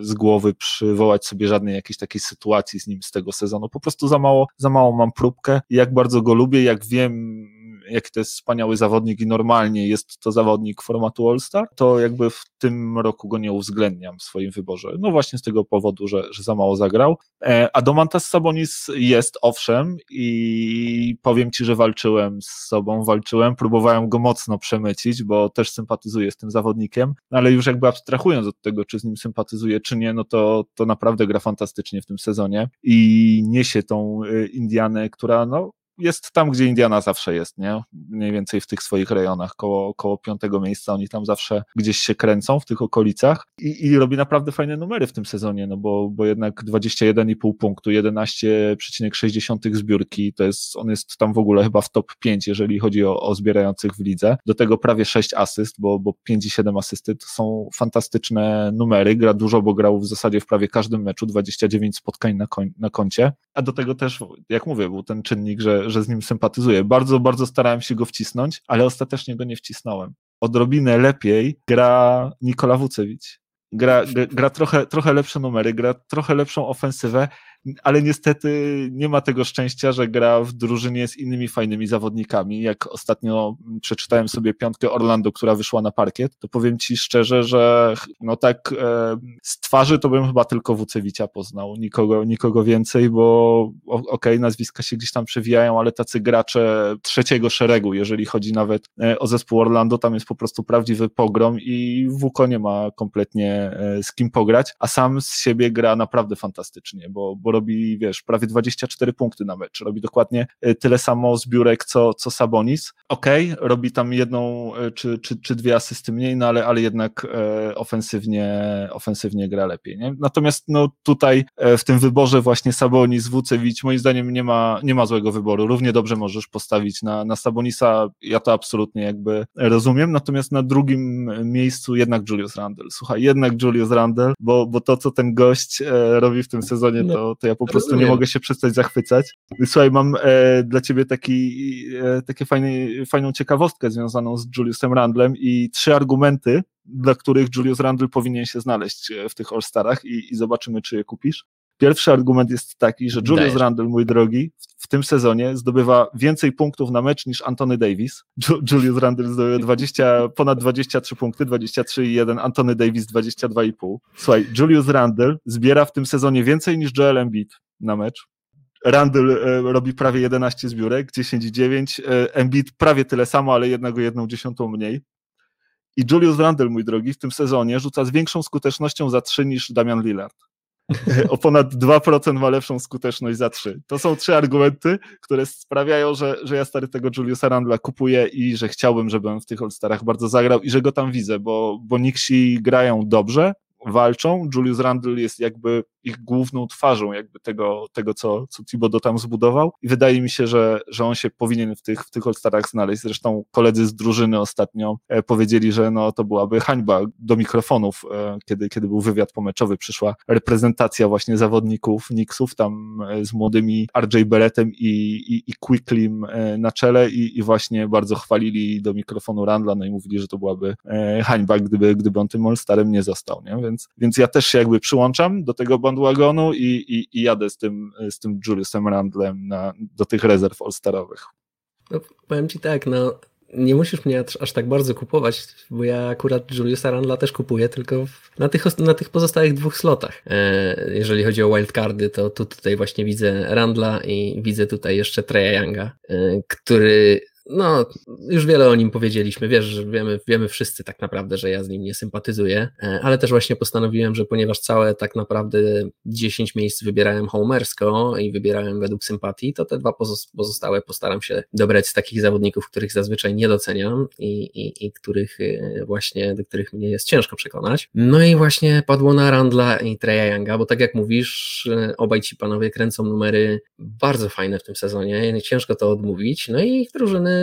z głowy przywołać sobie żadnej jakiejś takiej sytuacji z nim z tego sezonu. Po prostu za mało, za mało mam próbkę. Jak bardzo go lubię, jak wiem, jaki to jest wspaniały zawodnik i normalnie jest to zawodnik formatu All-Star, to jakby w tym roku go nie uwzględniam w swoim wyborze. No właśnie z tego powodu, że, że za mało zagrał. E, a Domantas Sabonis jest owszem i powiem Ci, że walczyłem z sobą, walczyłem, próbowałem go mocno przemycić, bo też sympatyzuję z tym zawodnikiem, no ale już jakby abstrahując od tego, czy z nim sympatyzuję, czy nie, no to, to naprawdę gra fantastycznie w tym sezonie i niesie tą e, Indianę, która no jest tam, gdzie Indiana zawsze jest, nie? Mniej więcej w tych swoich rejonach, koło, koło piątego miejsca, oni tam zawsze gdzieś się kręcą w tych okolicach i, i robi naprawdę fajne numery w tym sezonie, no bo, bo jednak 21,5 punktu, 11,6 zbiórki, to jest, on jest tam w ogóle chyba w top 5, jeżeli chodzi o, o zbierających w lidze. Do tego prawie 6 asyst, bo, bo 5 i 7 asysty to są fantastyczne numery, gra dużo, bo grał w zasadzie w prawie każdym meczu, 29 spotkań na, koń, na koncie, a do tego też, jak mówię, był ten czynnik, że że, z nim sympatyzuję. Bardzo, bardzo starałem się go wcisnąć, ale ostatecznie go nie wcisnąłem. Odrobinę lepiej gra Nikola Wucewicz. Gra, gra trochę, trochę lepsze numery, gra trochę lepszą ofensywę, ale niestety nie ma tego szczęścia, że gra w drużynie z innymi fajnymi zawodnikami. Jak ostatnio przeczytałem sobie piątkę Orlando, która wyszła na parkiet, to powiem Ci szczerze, że no tak e, z twarzy to bym chyba tylko Wucewicia poznał, nikogo, nikogo więcej, bo okej, okay, nazwiska się gdzieś tam przewijają, ale tacy gracze trzeciego szeregu, jeżeli chodzi nawet e, o zespół Orlando, tam jest po prostu prawdziwy pogrom i Wuko nie ma kompletnie e, z kim pograć, a sam z siebie gra naprawdę fantastycznie, bo, bo robi, wiesz, prawie 24 punkty na mecz, robi dokładnie e, tyle samo zbiórek, co, co Sabonis. Okej, okay, robi tam jedną e, czy, czy, czy dwie asysty mniej, no ale, ale jednak e, ofensywnie, ofensywnie gra lepiej, nie? Natomiast no tutaj w tym wyborze właśnie Sabonis, Wucewicz, moim zdaniem nie ma, nie ma złego wyboru. Równie dobrze możesz postawić na, na Sabonisa, ja to absolutnie jakby rozumiem, natomiast na drugim miejscu jednak Julius Randle. Słuchaj, jednak Julius Randle, bo, bo to, co ten gość robi w tym sezonie, to, to ja po prostu Rozumiem. nie mogę się przestać zachwycać. Słuchaj, mam e, dla ciebie taki, e, takie fajny, fajną ciekawostkę związaną z Juliusem Randlem i trzy argumenty, dla których Julius Randle powinien się znaleźć e, w tych All-Starach i, i zobaczymy, czy je kupisz. Pierwszy argument jest taki, że Julius Dajesz. Randle, mój drogi, w tym sezonie zdobywa więcej punktów na mecz niż Antony Davis. Julius Randle zdobywa 20, ponad 23 punkty, 23,1, Antony Davis 22,5. Słuchaj, Julius Randle zbiera w tym sezonie więcej niż Joel Embiid na mecz. Randle e, robi prawie 11 zbiórek, 10,9, e, Embiid prawie tyle samo, ale jednego jedną dziesiątą mniej. I Julius Randle, mój drogi, w tym sezonie rzuca z większą skutecznością za 3 niż Damian Lillard. [laughs] o ponad 2% ma lepszą skuteczność za 3. To są trzy argumenty, które sprawiają, że, że ja stary tego Juliusa Randla kupuję i że chciałbym, żeby w tych All-Starach bardzo zagrał i że go tam widzę, bo, bo Nixi grają dobrze, walczą. Julius Randle jest jakby ich główną twarzą jakby tego, tego co, co Thibodeau tam zbudował i wydaje mi się, że, że on się powinien w tych, w tych All-Starach znaleźć. Zresztą koledzy z drużyny ostatnio e, powiedzieli, że no, to byłaby hańba do mikrofonów, e, kiedy, kiedy był wywiad pomeczowy, przyszła reprezentacja właśnie zawodników Knicksów tam e, z młodymi RJ Berettem i, i, i Quicklim na czele i, i właśnie bardzo chwalili do mikrofonu Randla, no i mówili, że to byłaby hańba, gdyby, gdyby on tym All-Starem nie został, nie? Więc, więc ja też się jakby przyłączam do tego bandwagonu i, i, i jadę z tym, z tym Juliusem Randlem na, do tych rezerw all-starowych. No, powiem Ci tak, no nie musisz mnie aż tak bardzo kupować, bo ja akurat Juliusa Randla też kupuję, tylko na tych, na tych pozostałych dwóch slotach. E, jeżeli chodzi o wildcardy, to tu, tutaj właśnie widzę Randla i widzę tutaj jeszcze Treya Younga, e, który no, już wiele o nim powiedzieliśmy, wiesz, że wiemy, wiemy wszyscy tak naprawdę, że ja z nim nie sympatyzuję, e, ale też właśnie postanowiłem, że ponieważ całe tak naprawdę 10 miejsc wybierałem homersko i wybierałem według sympatii, to te dwa pozostałe postaram się dobrać z takich zawodników, których zazwyczaj nie doceniam i, i, i których e, właśnie, do których mnie jest ciężko przekonać. No i właśnie padło na Randla i Treya Younga, bo tak jak mówisz, e, obaj ci panowie kręcą numery bardzo fajne w tym sezonie, ciężko to odmówić, no i drużyny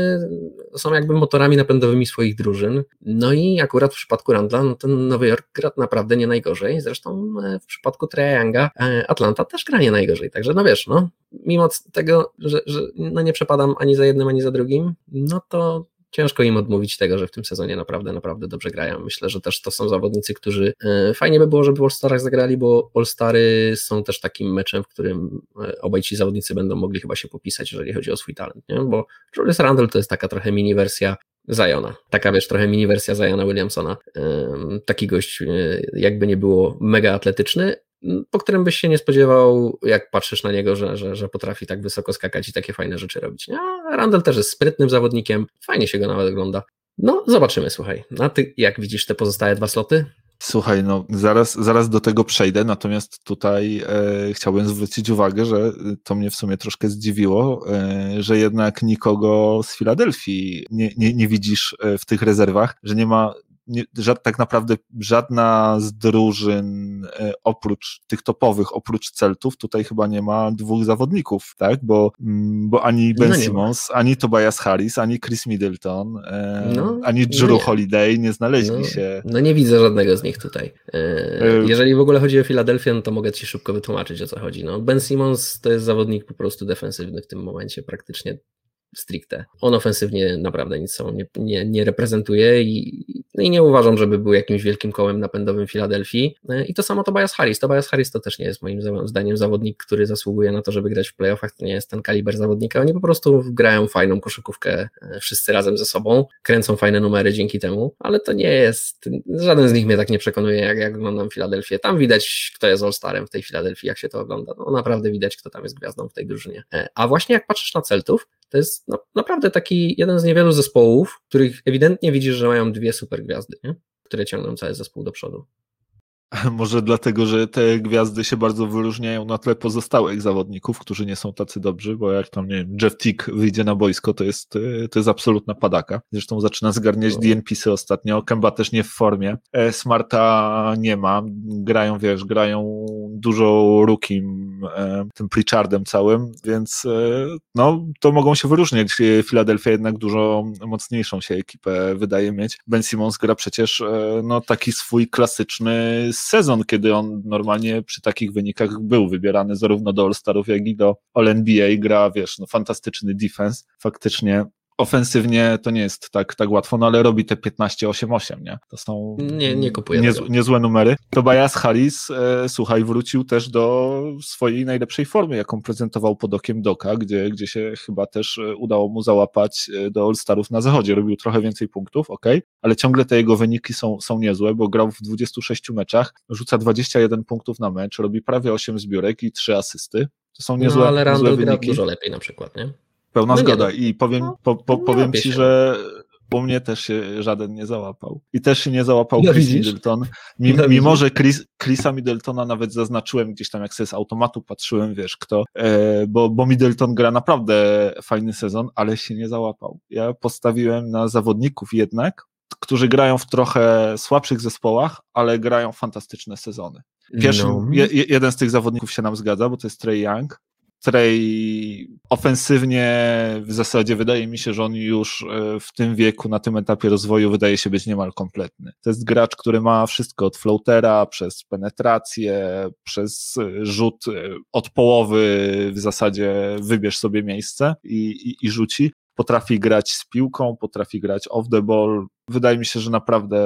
są jakby motorami napędowymi swoich drużyn. No i akurat w przypadku Randla, no ten Nowy Jork gra naprawdę nie najgorzej. Zresztą e, w przypadku Treya Younga e, Atlanta też gra nie najgorzej. Także no wiesz, no, mimo tego, że, że no nie przepadam ani za jednym, ani za drugim, no to ciężko im odmówić tego, że w tym sezonie naprawdę, naprawdę dobrze grają. Myślę, że też to są zawodnicy, którzy e, fajnie by było, żeby w All-Starach zagrali, bo All-Stary są też takim meczem, w którym e, obaj ci zawodnicy będą mogli chyba się popisać, jeżeli chodzi o swój talent, nie? bo Julius Randle to jest taka trochę mini wersja Zajona. Taka wiesz, trochę mini wersja Zajona Williamsona. Taki gość, e, jakby nie było mega atletyczny, po którym byś się nie spodziewał, jak patrzysz na niego, że, że, że potrafi tak wysoko skakać i takie fajne rzeczy robić. A Randall też jest sprytnym zawodnikiem, fajnie się go nawet ogląda. No, zobaczymy, słuchaj. A ty jak widzisz te pozostałe dwa sloty? Słuchaj, no zaraz, zaraz do tego przejdę, natomiast tutaj e, chciałbym zwrócić uwagę, że to mnie w sumie troszkę zdziwiło, e, że jednak nikogo z Filadelfii nie, nie, nie widzisz e, w tych rezerwach, że nie ma nie, tak naprawdę żadna z drużyn e, oprócz tych topowych, oprócz Celtów, tutaj chyba nie ma dwóch zawodników, tak? Bo, mm, bo ani Ben no Simmons, ani Tobias Harris, ani Chris Middleton, e, no, ani Drew no Holiday nie znaleźli no, się. No nie widzę żadnego z nich tutaj. E, jeżeli w ogóle chodzi o Filadelfię, no to mogę ci szybko wytłumaczyć o co chodzi. No, ben Simmons to jest zawodnik po prostu defensywny w tym momencie, praktycznie stricte. On ofensywnie naprawdę nic sobą nie, nie, nie reprezentuje i, no i nie uważam, żeby był jakimś wielkim kołem napędowym Filadelfii. E, I to samo Tobias Harris. Tobias Harris to też nie jest moim zdaniem zawodnik, który zasługuje na to, żeby grać w playoffach. To nie jest ten kaliber zawodnika. Oni po prostu grają fajną koszykówkę e, wszyscy razem ze sobą, kręcą fajne numery dzięki temu, ale to nie jest, żaden z nich mnie tak nie przekonuje, jak, jak oglądam Filadelfię. Tam widać, kto jest All-Starem w tej Filadelfii, jak się to ogląda. No naprawdę widać, kto tam jest gwiazdą w tej drużynie. E, a właśnie jak patrzysz na Celtów, to jest no, naprawdę taki jeden z niewielu zespołów, których ewidentnie widzisz, że mają dwie super gwiazdy, nie? które ciągną cały zespół do przodu. Może dlatego, że te gwiazdy się bardzo wyróżniają na tle pozostałych zawodników, którzy nie są tacy dobrzy, bo jak tam, nie wiem, Jeff Tick wyjdzie na boisko, to jest, to jest absolutna padaka. Zresztą zaczyna zgarniać no. DNP-sy ostatnio, Kemba też nie w formie, e, Smarta nie ma, grają, wiesz, grają dużo rookim, e, tym Pritchardem całym, więc e, no, to mogą się wyróżniać. Philadelphia jednak dużo mocniejszą się ekipę wydaje mieć. Ben Simmons gra przecież no, taki swój klasyczny sezon, kiedy on normalnie przy takich wynikach był wybierany zarówno do All-Starów, jak i do All-NBA, gra, wiesz, no fantastyczny defense, faktycznie ofensywnie to nie jest tak, tak łatwo, no ale robi te 15-8-8, nie? To są nie, nie kupuję niezłe, niezłe numery. Tobias Harris, e, słuchaj, wrócił też do swojej najlepszej formy, jaką prezentował pod okiem Doka, gdzie, gdzie się chyba też e, udało mu załapać e, do All-Starów na zachodzie. Robił trochę więcej punktów, ok, ale ciągle te jego wyniki są, są niezłe, bo grał w 26 meczach, rzuca 21 punktów na mecz, robi prawie 8 zbiórek i 3 asysty. To są niezłe, no, ale Randall gra dużo lepiej na przykład, nie? Pełna no zgoda. No. I powiem, no, po, po, no powiem ci, się. że u mnie też się żaden nie załapał. I też się nie załapał no Chris widzisz? Middleton. Mimo, no mimo że Chris, Chrisa Middletona nawet zaznaczyłem gdzieś tam, jak sobie z automatu patrzyłem, wiesz kto, e, bo, bo Middleton gra naprawdę fajny sezon, ale się nie załapał. Ja postawiłem na zawodników jednak, którzy grają w trochę słabszych zespołach, ale grają fantastyczne sezony. Pierwszy, no. je, jeden z tych zawodników się nam zgadza, bo to jest Trey Young, której ofensywnie w zasadzie wydaje mi się, że on już e, w tym wieku, na tym etapie rozwoju wydaje się być niemal kompletny. To jest gracz, który ma wszystko od floatera, przez penetrację, przez e, rzut e, od połowy w zasadzie wybierz sobie miejsce i, i, i rzuci. Potrafi grać z piłką, potrafi grać off the ball, wydaje mi się, że naprawdę,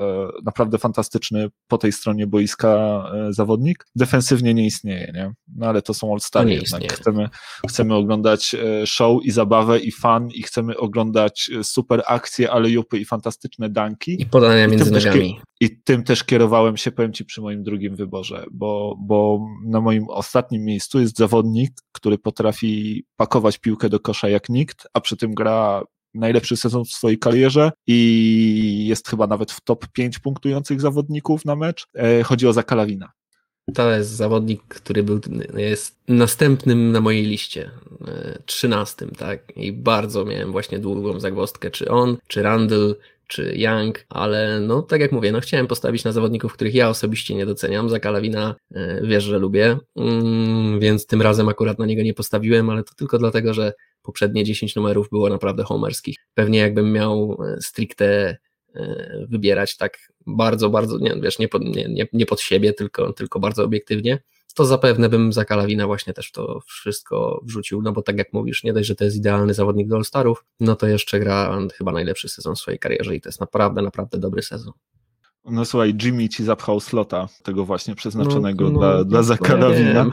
e, naprawdę fantastyczny po tej stronie boiska e, zawodnik. Defensywnie nie istnieje, nie? No ale to są All-Stary jednak. Chcemy, chcemy oglądać e, show i zabawę i fan i chcemy oglądać super akcje, ale jupy i fantastyczne danki. I podania między nogami. I tym też kierowałem się, powiem Ci, przy moim drugim wyborze, bo, bo na moim ostatnim miejscu jest zawodnik, który potrafi pakować piłkę do kosza jak nikt, a przy tym gra najlepszy sezon w swojej karierze i jest chyba nawet w top 5 punktujących zawodników na mecz. E, chodzi o Zakalawina. To jest zawodnik, który był, jest następnym na mojej liście, e, trzynastym, tak? I bardzo miałem właśnie długą zagwostkę, czy on, czy Randall, czy Young, ale no tak jak mówię, no chciałem postawić na zawodników, których ja osobiście nie doceniam. Za Kalawina e, wiesz, że lubię, mm, więc tym razem akurat na niego nie postawiłem, ale to tylko dlatego, że poprzednie 10 numerów było naprawdę homerskich. Pewnie jakbym miał e, stricte e, wybierać tak bardzo, bardzo, nie, wiesz, pod, nie, nie, nie pod siebie, tylko, tylko bardzo obiektywnie, to zapewne bym za Kalawina właśnie też to wszystko wrzucił, no bo tak jak mówisz, nie dość, że to jest idealny zawodnik do All-Starów, no to jeszcze gra chyba najlepszy sezon w swojej karierze i to jest naprawdę, naprawdę dobry sezon. No słuchaj, Jimmy ci zapchał slota, tego właśnie przeznaczonego no, no, dla, dla Zakarowina.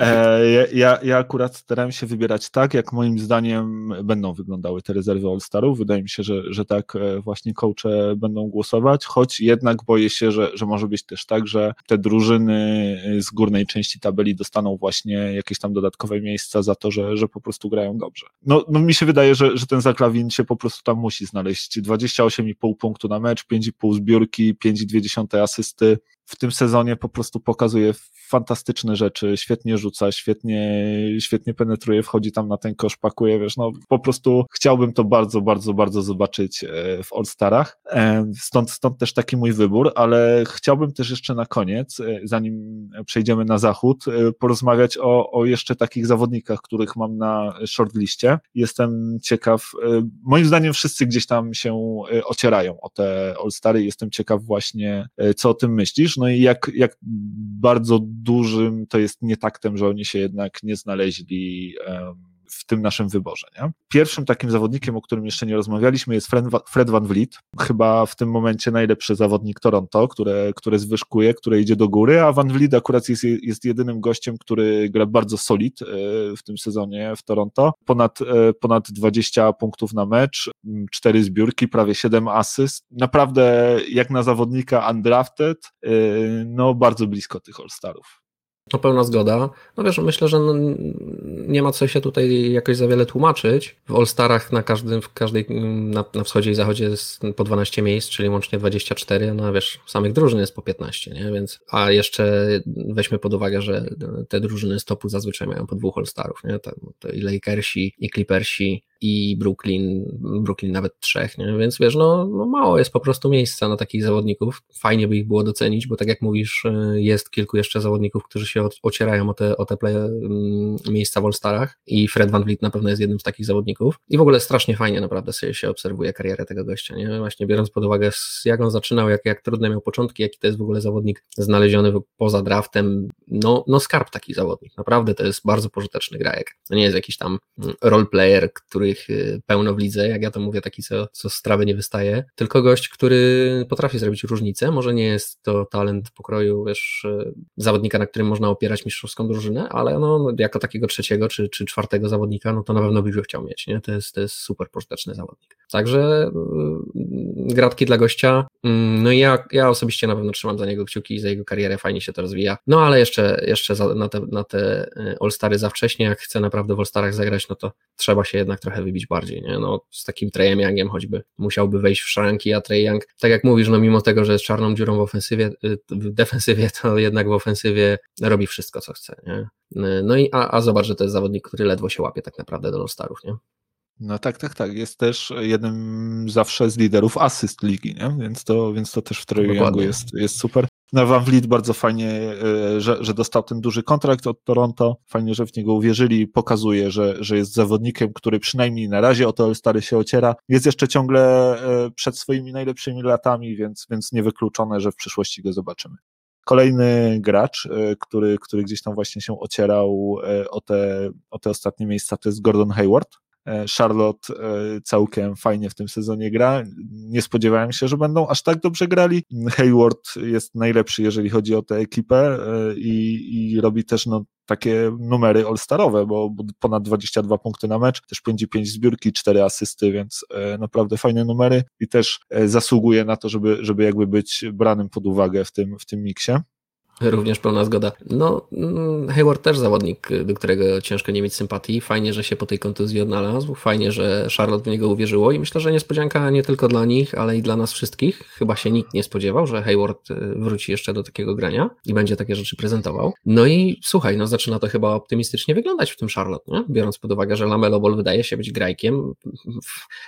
E, ja, ja akurat starałem się wybierać tak, jak moim zdaniem będą wyglądały te rezerwy All-Starów. Wydaje mi się, że, że tak e, właśnie coache będą głosować, choć jednak boję się, że, że może być też tak, że te drużyny z górnej części tabeli dostaną właśnie jakieś tam dodatkowe miejsca za to, że, że po prostu grają dobrze. No, no mi się wydaje, że, że ten Zaklawin się po prostu tam musi znaleźć. 28,5 punktu na mecz, 5,5 zbiórki, 5,2 asysty. W tym sezonie po prostu pokazuje fantastyczne rzeczy, świetnie rzuca, świetnie, świetnie penetruje, wchodzi tam na ten kosz, pakuje, wiesz, no po prostu chciałbym to bardzo, bardzo, bardzo zobaczyć e, w All-Starach, e, stąd, stąd też taki mój wybór, ale chciałbym też jeszcze na koniec, e, zanim przejdziemy na zachód, porozmawiać o, o jeszcze takich zawodnikach, których mam na shortliście. Jestem ciekaw, moim zdaniem wszyscy gdzieś tam się ocierają o te All-Stary, jestem ciekaw właśnie, co o tym myślisz, no i jak, jak bardzo dużym to jest nietaktem, że oni się jednak nie znaleźli w tym naszym wyborze. Nie? Pierwszym takim zawodnikiem, o którym jeszcze nie rozmawialiśmy, jest Fred Van Vliet. Chyba w tym momencie najlepszy zawodnik Toronto, które, które zwyżkuje, które idzie do góry, a Van Vliet akurat jest, jest jedynym gościem, który gra bardzo solid e, w tym sezonie w Toronto. Ponad, e, ponad 20 punktów na mecz, 4 zbiórki, prawie 7 asyst. Naprawdę jak na zawodnika undrafted, e, no bardzo blisko tych All-Starów. No pełna zgoda. No wiesz, myślę, że no, nie ma co się tutaj jakoś za wiele tłumaczyć. W All-Starach na każdym, w każdej, na, na wschodzie i zachodzie jest po 12 miejsc, czyli łącznie 24, no wiesz, samych drużyn jest po 15, nie? Więc, a jeszcze weźmy pod uwagę, że te drużyny z topu zazwyczaj mają po dwóch All-Starów, nie? To, to i Lakersi, i Clippersi, i Brooklyn, Brooklyn nawet trzech, nie? więc wiesz, no, no, mało jest po prostu miejsca na takich zawodników. Fajnie by ich było docenić, bo tak jak mówisz, y, jest kilku jeszcze zawodników, którzy się ocierają o te, o te play, mm, miejsca w All-Starach i Fred Van Vliet na pewno jest jednym z takich zawodników. I w ogóle strasznie fajnie naprawdę sobie się obserwuje karierę tego gościa, nie? Właśnie biorąc pod uwagę, jak on zaczynał, jak, jak trudne miał początki, jaki to jest w ogóle zawodnik znaleziony poza draftem, no, no skarb taki zawodnik. Naprawdę to jest bardzo pożyteczny grajek. To nie jest jakiś tam mm, roleplayer, który których y, pełno w lidze, jak ja to mówię, taki, co, co z trawy nie wystaje, tylko gość, który potrafi zrobić różnicę. Może nie jest to talent pokroju, wiesz, y, zawodnika, na którym można opierać mistrzowską drużynę, ale no, jako takiego trzeciego czy, czy czwartego zawodnika, no to na pewno byś chciał mieć, nie? To jest, to jest super pożyteczny zawodnik. Także y, gratki dla gościa. Mm, no i ja, ja osobiście na pewno trzymam za niego kciuki za jego karierę, fajnie się to rozwija. No ale jeszcze, jeszcze na te, na te All-Stary za wcześnie, jak chcę naprawdę w All-Starach zagrać, no to trzeba się jednak trochę wybić bardziej, nie? No, z takim Treyem Youngiem choćby musiałby wejść w szranki, a Trey Young, tak jak mówisz, no mimo tego, że jest czarną dziurą w ofensywie, y, w defensywie, to jednak w ofensywie robi wszystko, co chce, nie? No i, a, a zobacz, że to jest zawodnik, który ledwo się łapie tak naprawdę do All-Starów, nie? No tak, tak, tak. Jest też jednym zawsze z liderów asyst ligi, nie? Więc to, więc to też w Troju Youngu jest, jest super. No Van Vliet bardzo fajnie, e, że, że dostał ten duży kontrakt od Toronto. Fajnie, że w niego uwierzyli. Pokazuje, że, że jest zawodnikiem, który przynajmniej na razie o to stary się ociera. Jest jeszcze ciągle e, przed swoimi najlepszymi latami, więc, więc niewykluczone, że w przyszłości go zobaczymy. Kolejny gracz, e, który, który gdzieś tam właśnie się ocierał o te, o te ostatnie miejsca, to jest Gordon Hayward Charlotte całkiem fajnie w tym sezonie gra. Nie spodziewałem się, że będą aż tak dobrze grali. Hayward jest najlepszy, jeżeli chodzi o tę ekipę i, i robi też no, takie numery all-starowe, bo ponad 22 punkty na mecz, też 5,5 zbiórki, 4 asysty, więc e, naprawdę fajne numery i też e, zasługuje na to, żeby, żeby jakby być branym pod uwagę w tym, w tym miksie. Również pełna zgoda. No, mm, Hayward też zawodnik, do którego ciężko nie mieć sympatii. Fajnie, że się po tej kontuzji odnalazł. Fajnie, że Charlotte w niego uwierzyło i myślę, że niespodzianka nie tylko dla nich, ale i dla nas wszystkich. Chyba się nikt nie spodziewał, że Hayward y, wróci jeszcze do takiego grania i będzie takie rzeczy prezentował. No i słuchaj, no zaczyna to chyba optymistycznie wyglądać w tym Charlotte, nie? biorąc pod uwagę, że Lamelo Ball wydaje się być grajkiem.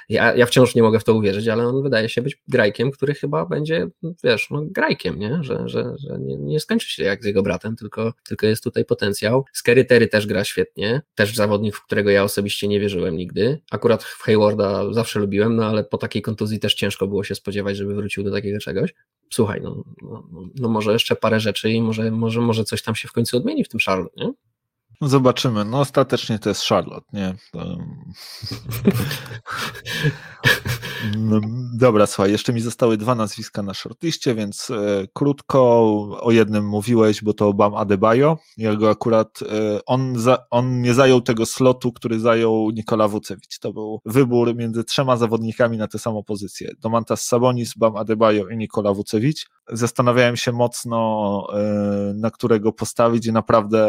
Ja, ja wciąż nie mogę w to uwierzyć, ale on wydaje się być grajkiem, który chyba będzie, wiesz, no grajkiem, nie? Że, że, że nie, nie skończy się jak z jego bratem, tylko, tylko jest tutaj potencjał. Scary Terry też gra świetnie, też zawodnik, w którego ja osobiście nie wierzyłem nigdy. Akurat w Haywarda zawsze lubiłem, no ale po takiej kontuzji też ciężko było się spodziewać, żeby wrócił do takiego czegoś. Słuchaj, no, no, no może jeszcze parę rzeczy i może, może, może coś tam się w końcu odmieni w tym Charlotte, nie? No zobaczymy. No ostatecznie to jest Charlotte, nie? [laughs] No, dobra, słuchaj, jeszcze mi zostały dwa nazwiska na shortliście, więc e, krótko o jednym mówiłeś, bo to Bam Adebayo. Ja go akurat, e, on, za, on nie zajął tego slotu, który zajął Nikola Wucewicz. To był wybór między trzema zawodnikami na tę samą pozycję. Domantas Sabonis, Bam Adebayo i Nikola Wucewicz. Zastanawiałem się mocno, e, na którego postawić i naprawdę,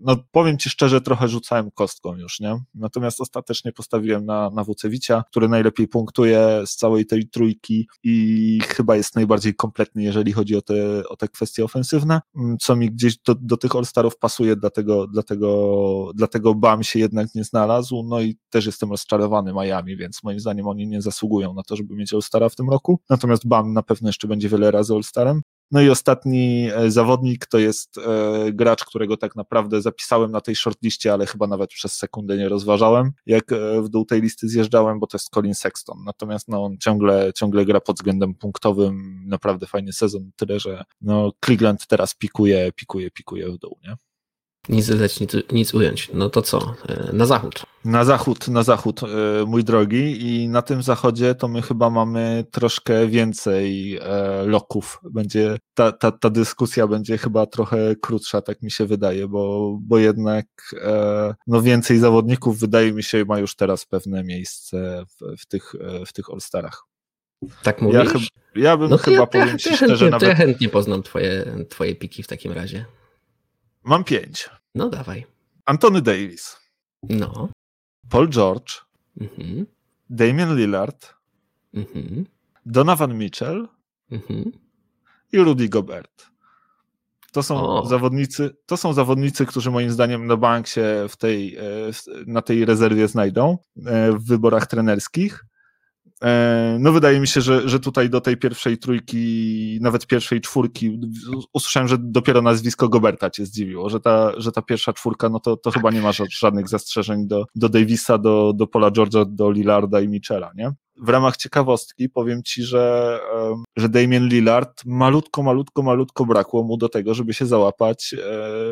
no powiem Ci szczerze, trochę rzucałem kostką już, nie? Natomiast ostatecznie postawiłem na, na który najlepiej punktuje z całej tej trójki i chyba jest najbardziej kompletny, jeżeli chodzi o te, o te kwestie ofensywne, mm, co mi gdzieś do, do tych All-Starów pasuje, dlatego, dlatego, dlatego BAM się jednak nie znalazł, no i też jestem rozczarowany Miami, więc moim zdaniem oni nie zasługują na to, żeby mieć All-Stara w tym roku, natomiast BAM na pewno jeszcze będzie wiele razy All-Starem, no i ostatni e, zawodnik to jest e, gracz, którego tak naprawdę zapisałem na tej shortliście, ale chyba nawet przez sekundę nie rozważałem, jak e, w dół tej listy zjeżdżałem, bo to jest Colin Sexton. Natomiast no, on ciągle, ciągle gra pod względem punktowym, naprawdę fajny sezon, tyle że no, Cleveland teraz pikuje, pikuje, pikuje w dół, nie? Nic dodać, nic, nic ująć. No to co? E, na zachód. Na zachód, na zachód, e, mój drogi. I na tym zachodzie to my chyba mamy troszkę więcej e, loków. Będzie ta, ta, ta dyskusja będzie chyba trochę krótsza, tak mi się wydaje, bo, bo jednak no więcej zawodników wydaje mi się ma już teraz pewne miejsce w, w tych, w tych All-Starach. Tak mówisz? Ja, ja bym no chyba, ja, powiem ja, ci szczerze, chętnie, nawet... ja chętnie poznam twoje, twoje piki w takim razie. Mam pięć. No dawaj. Anthony Davis. No. Paul George. Mhm. Damian Lillard. Mhm. Donovan Mitchell. Mhm. I Rudy Gobert. To są o. zawodnicy, to są zawodnicy, którzy moim zdaniem na bank się w tej, e, na tej rezerwie znajdą e, w wyborach trenerskich. E, no wydaje mi się, że, że tutaj do tej pierwszej trójki, nawet pierwszej czwórki, usłyszałem, że dopiero nazwisko Goberta cię zdziwiło, że ta, że ta pierwsza czwórka, no to, to chyba nie ma żadnych zastrzeżeń do, do Davisa, do, do Paula George'a, do Lillarda i Michela, nie? W ramach ciekawostki powiem ci, że, że Damien Lillard malutko, malutko, malutko brakło mu do tego, żeby się załapać e,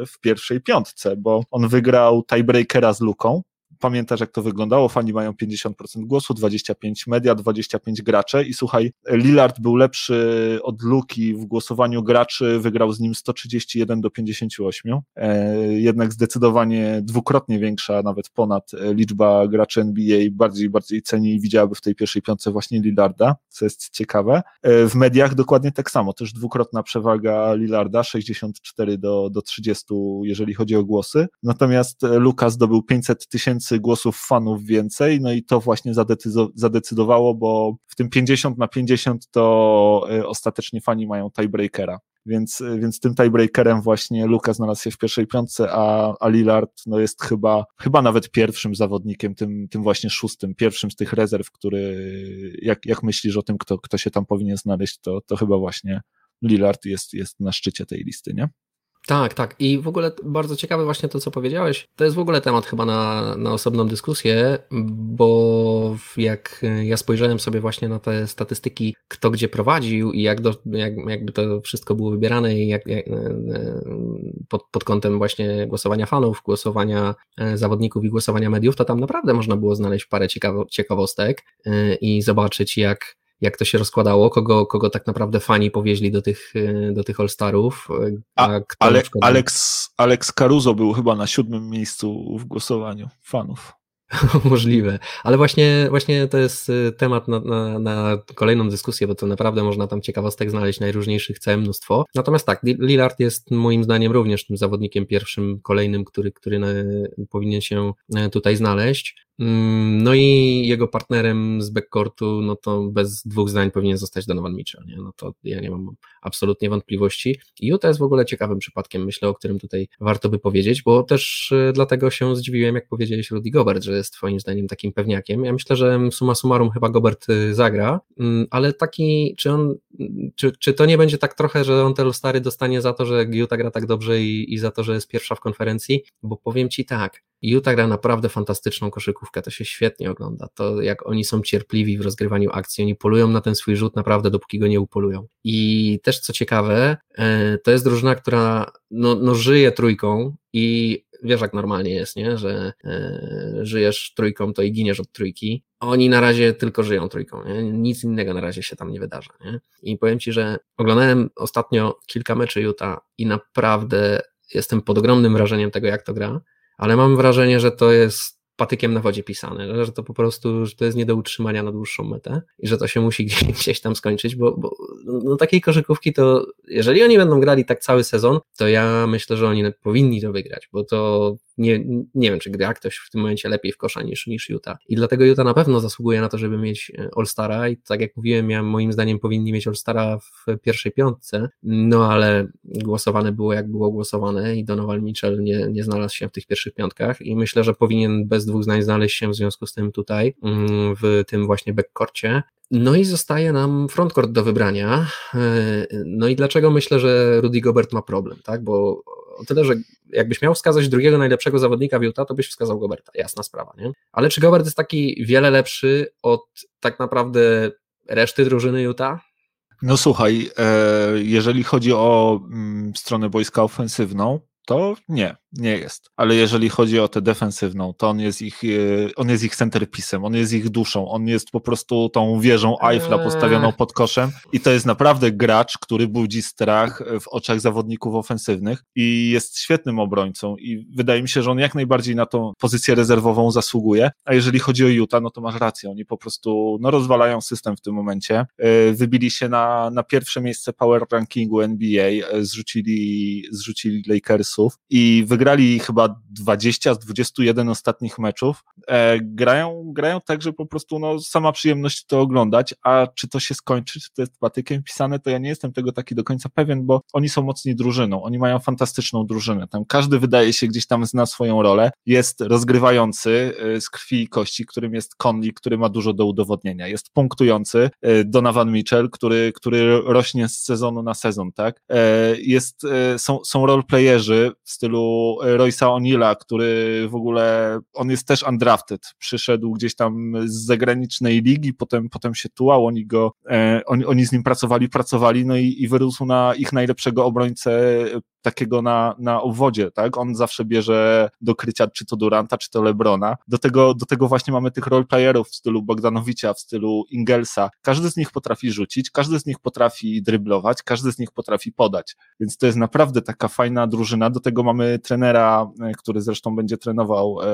w pierwszej piątce, bo on wygrał tiebreakera z Luką, pamiętasz, jak to wyglądało. Fani mają 50% głosu, 25 media, 25 gracze i słuchaj, Lillard był lepszy od Luki w głosowaniu graczy, wygrał z nim 131 do 58. E, jednak zdecydowanie dwukrotnie większa, nawet ponad e, liczba graczy NBA bardziej, bardziej ceni i widziałaby w tej pierwszej piątce właśnie Lillarda, co jest ciekawe. E, w mediach dokładnie tak samo, też dwukrotna przewaga Lillarda, 64 do, do 30, jeżeli chodzi o głosy. Natomiast Luka zdobył 500 tysięcy tysięcy głosów fanów więcej, no i to właśnie zadecydowało, bo w tym 50 na 50 to y, ostatecznie fani mają tiebreakera. Więc, y, więc tym tiebreakerem właśnie Luka znalazł się w pierwszej piątce, a, a Lillard no jest chyba, chyba nawet pierwszym zawodnikiem, tym, tym właśnie szóstym, pierwszym z tych rezerw, który, jak, jak myślisz o tym, kto, kto się tam powinien znaleźć, to, to chyba właśnie Lillard jest, jest na szczycie tej listy, nie? Tak, tak. I w ogóle bardzo ciekawe właśnie to, co powiedziałeś. To jest w ogóle temat chyba na, na osobną dyskusję, bo jak ja spojrzałem sobie właśnie na te statystyki, kto gdzie prowadził i jak, do, jak jakby to wszystko było wybierane i jak, jak pod, pod kątem właśnie głosowania fanów, głosowania e, zawodników i głosowania mediów, to tam naprawdę można było znaleźć parę ciekawo, ciekawostek e, i zobaczyć, jak jak to się rozkładało, kogo, kogo tak naprawdę fani powieźli do tych, e, do tych All-Starów. E, a, a ale, Alex, Alex Caruso był chyba na siódmym miejscu w głosowaniu fanów. [laughs] Możliwe, ale właśnie, właśnie to jest y, temat na, na, na, kolejną dyskusję, bo to naprawdę można tam ciekawostek znaleźć najróżniejszych całe mnóstwo. Natomiast tak, Lillard jest moim zdaniem również tym zawodnikiem pierwszym, kolejnym, który, który powinien się e, tutaj znaleźć. Mm, no i jego partnerem z backcourtu, no to bez dwóch zdań powinien zostać Donovan Mitchell, nie? no to ja nie mam absolutnie wątpliwości. I Utah jest w ogóle ciekawym przypadkiem, myślę, o którym tutaj warto by powiedzieć, bo też y, dlatego się zdziwiłem, jak powiedziałeś Rudy Gobert, że jest twoim zdaniem takim pewniakiem. Ja myślę, że suma summarum chyba Gobert y, zagra, mm, ale taki, czy on, czy, czy to nie będzie tak trochę, że on te stary dostanie za to, że Utah gra tak dobrze i, i za to, że jest pierwsza w konferencji, bo powiem ci tak, Utah gra naprawdę fantastyczną koszykówkę, to się świetnie ogląda. To jak oni są cierpliwi w rozgrywaniu akcji, oni polują na ten swój rzut naprawdę, dopóki go nie upolują. I też co ciekawe, e, to jest drużyna, która no, no żyje trójką i wiesz jak normalnie jest, nie? że e, żyjesz trójką, to i giniesz od trójki. Oni na razie tylko żyją trójką, nie? nic innego na razie się tam nie wydarza. Nie? I powiem Ci, że oglądałem ostatnio kilka meczy Utah i naprawdę jestem pod ogromnym wrażeniem tego, jak to gra ale mam wrażenie, że to jest patykiem na wodzie pisane, że to po prostu, że to jest nie do utrzymania na dłuższą metę i że to się musi [laughs] gdzieś tam skończyć, bo, bo no, takiej koszykówki to, jeżeli oni będą grali tak cały sezon, to ja myślę, że oni powinni to wygrać, bo to nie, nie wiem, czy gra ktoś w tym momencie lepiej w kosza niż, niż Utah. I dlatego Utah na pewno zasługuje na to, żeby mieć e, All-Stara i tak jak mówiłem, ja, moim zdaniem powinni mieć All-Stara w pierwszej piątce, no ale głosowane było jak było głosowane i Donovan Mitchell nie, nie znalazł się w tych pierwszych piątkach i myślę, że powinien bez dwóch zdań znaleźć się w związku z tym tutaj, mm, w tym właśnie backcourcie. No i zostaje nam frontcourt do wybrania. E, no i dlaczego myślę, że Rudy Gobert ma problem, tak? Bo o tyle, że jakbyś miał wskazać drugiego najlepszego zawodnika w Utah, to byś wskazał Goberta, jasna sprawa, nie? Ale czy Gobert jest taki wiele lepszy od tak naprawdę reszty drużyny Utah? No słuchaj, e, jeżeli chodzi o mm, stronę wojska ofensywną, to nie, nie jest. Ale jeżeli chodzi o tę defensywną, to on jest ich, e, on jest ich centerpisem, on jest ich duszą, on jest po prostu tą wieżą Eiffla postawioną pod koszem. I to jest naprawdę gracz, który budzi strach w oczach zawodników ofensywnych i jest świetnym obrońcą. I wydaje mi się, że on jak najbardziej na tą pozycję rezerwową zasługuje, a jeżeli chodzi o Utah, no to masz rację, oni po prostu no, rozwalają system w tym momencie, e, wybili się na, na pierwsze miejsce power rankingu NBA, e, zrzucili, zrzucili I wygrali chyba 20 z 21 ostatnich meczów. E, grają, grają tak, że po prostu no, sama przyjemność to oglądać, a czy to się skończy, czy to jest patykiem pisane, to ja nie jestem tego taki do końca pewien, bo oni są mocni drużyną, oni mają fantastyczną drużynę. Tam każdy wydaje się gdzieś tam zna swoją rolę, jest rozgrywający e, z krwi i kości, którym jest Conley, który ma dużo do udowodnienia, jest punktujący e, Donovan Mitchell, który, który rośnie z sezonu na sezon, tak? E, jest, są, są roleplayerzy w stylu Royce'a O'Neilla, który w ogóle, on jest też undrafted, przyszedł gdzieś tam z zagranicznej ligi, potem, potem się tułał, oni go, e, oni, oni z nim pracowali, pracowali, no i, i wyrósł na ich najlepszego obrońcę takiego na, na obwodzie, tak? On zawsze bierze do krycia czy to Duranta, czy to Lebrona. Do tego, do tego właśnie mamy tych roleplayerów w stylu Bogdanowicza, w stylu Ingelsa. Każdy z nich potrafi rzucić, każdy z nich potrafi dryblować, każdy z nich potrafi podać. Więc to jest naprawdę taka fajna drużyna. Do tego mamy trenera, e, który zresztą będzie trenował e,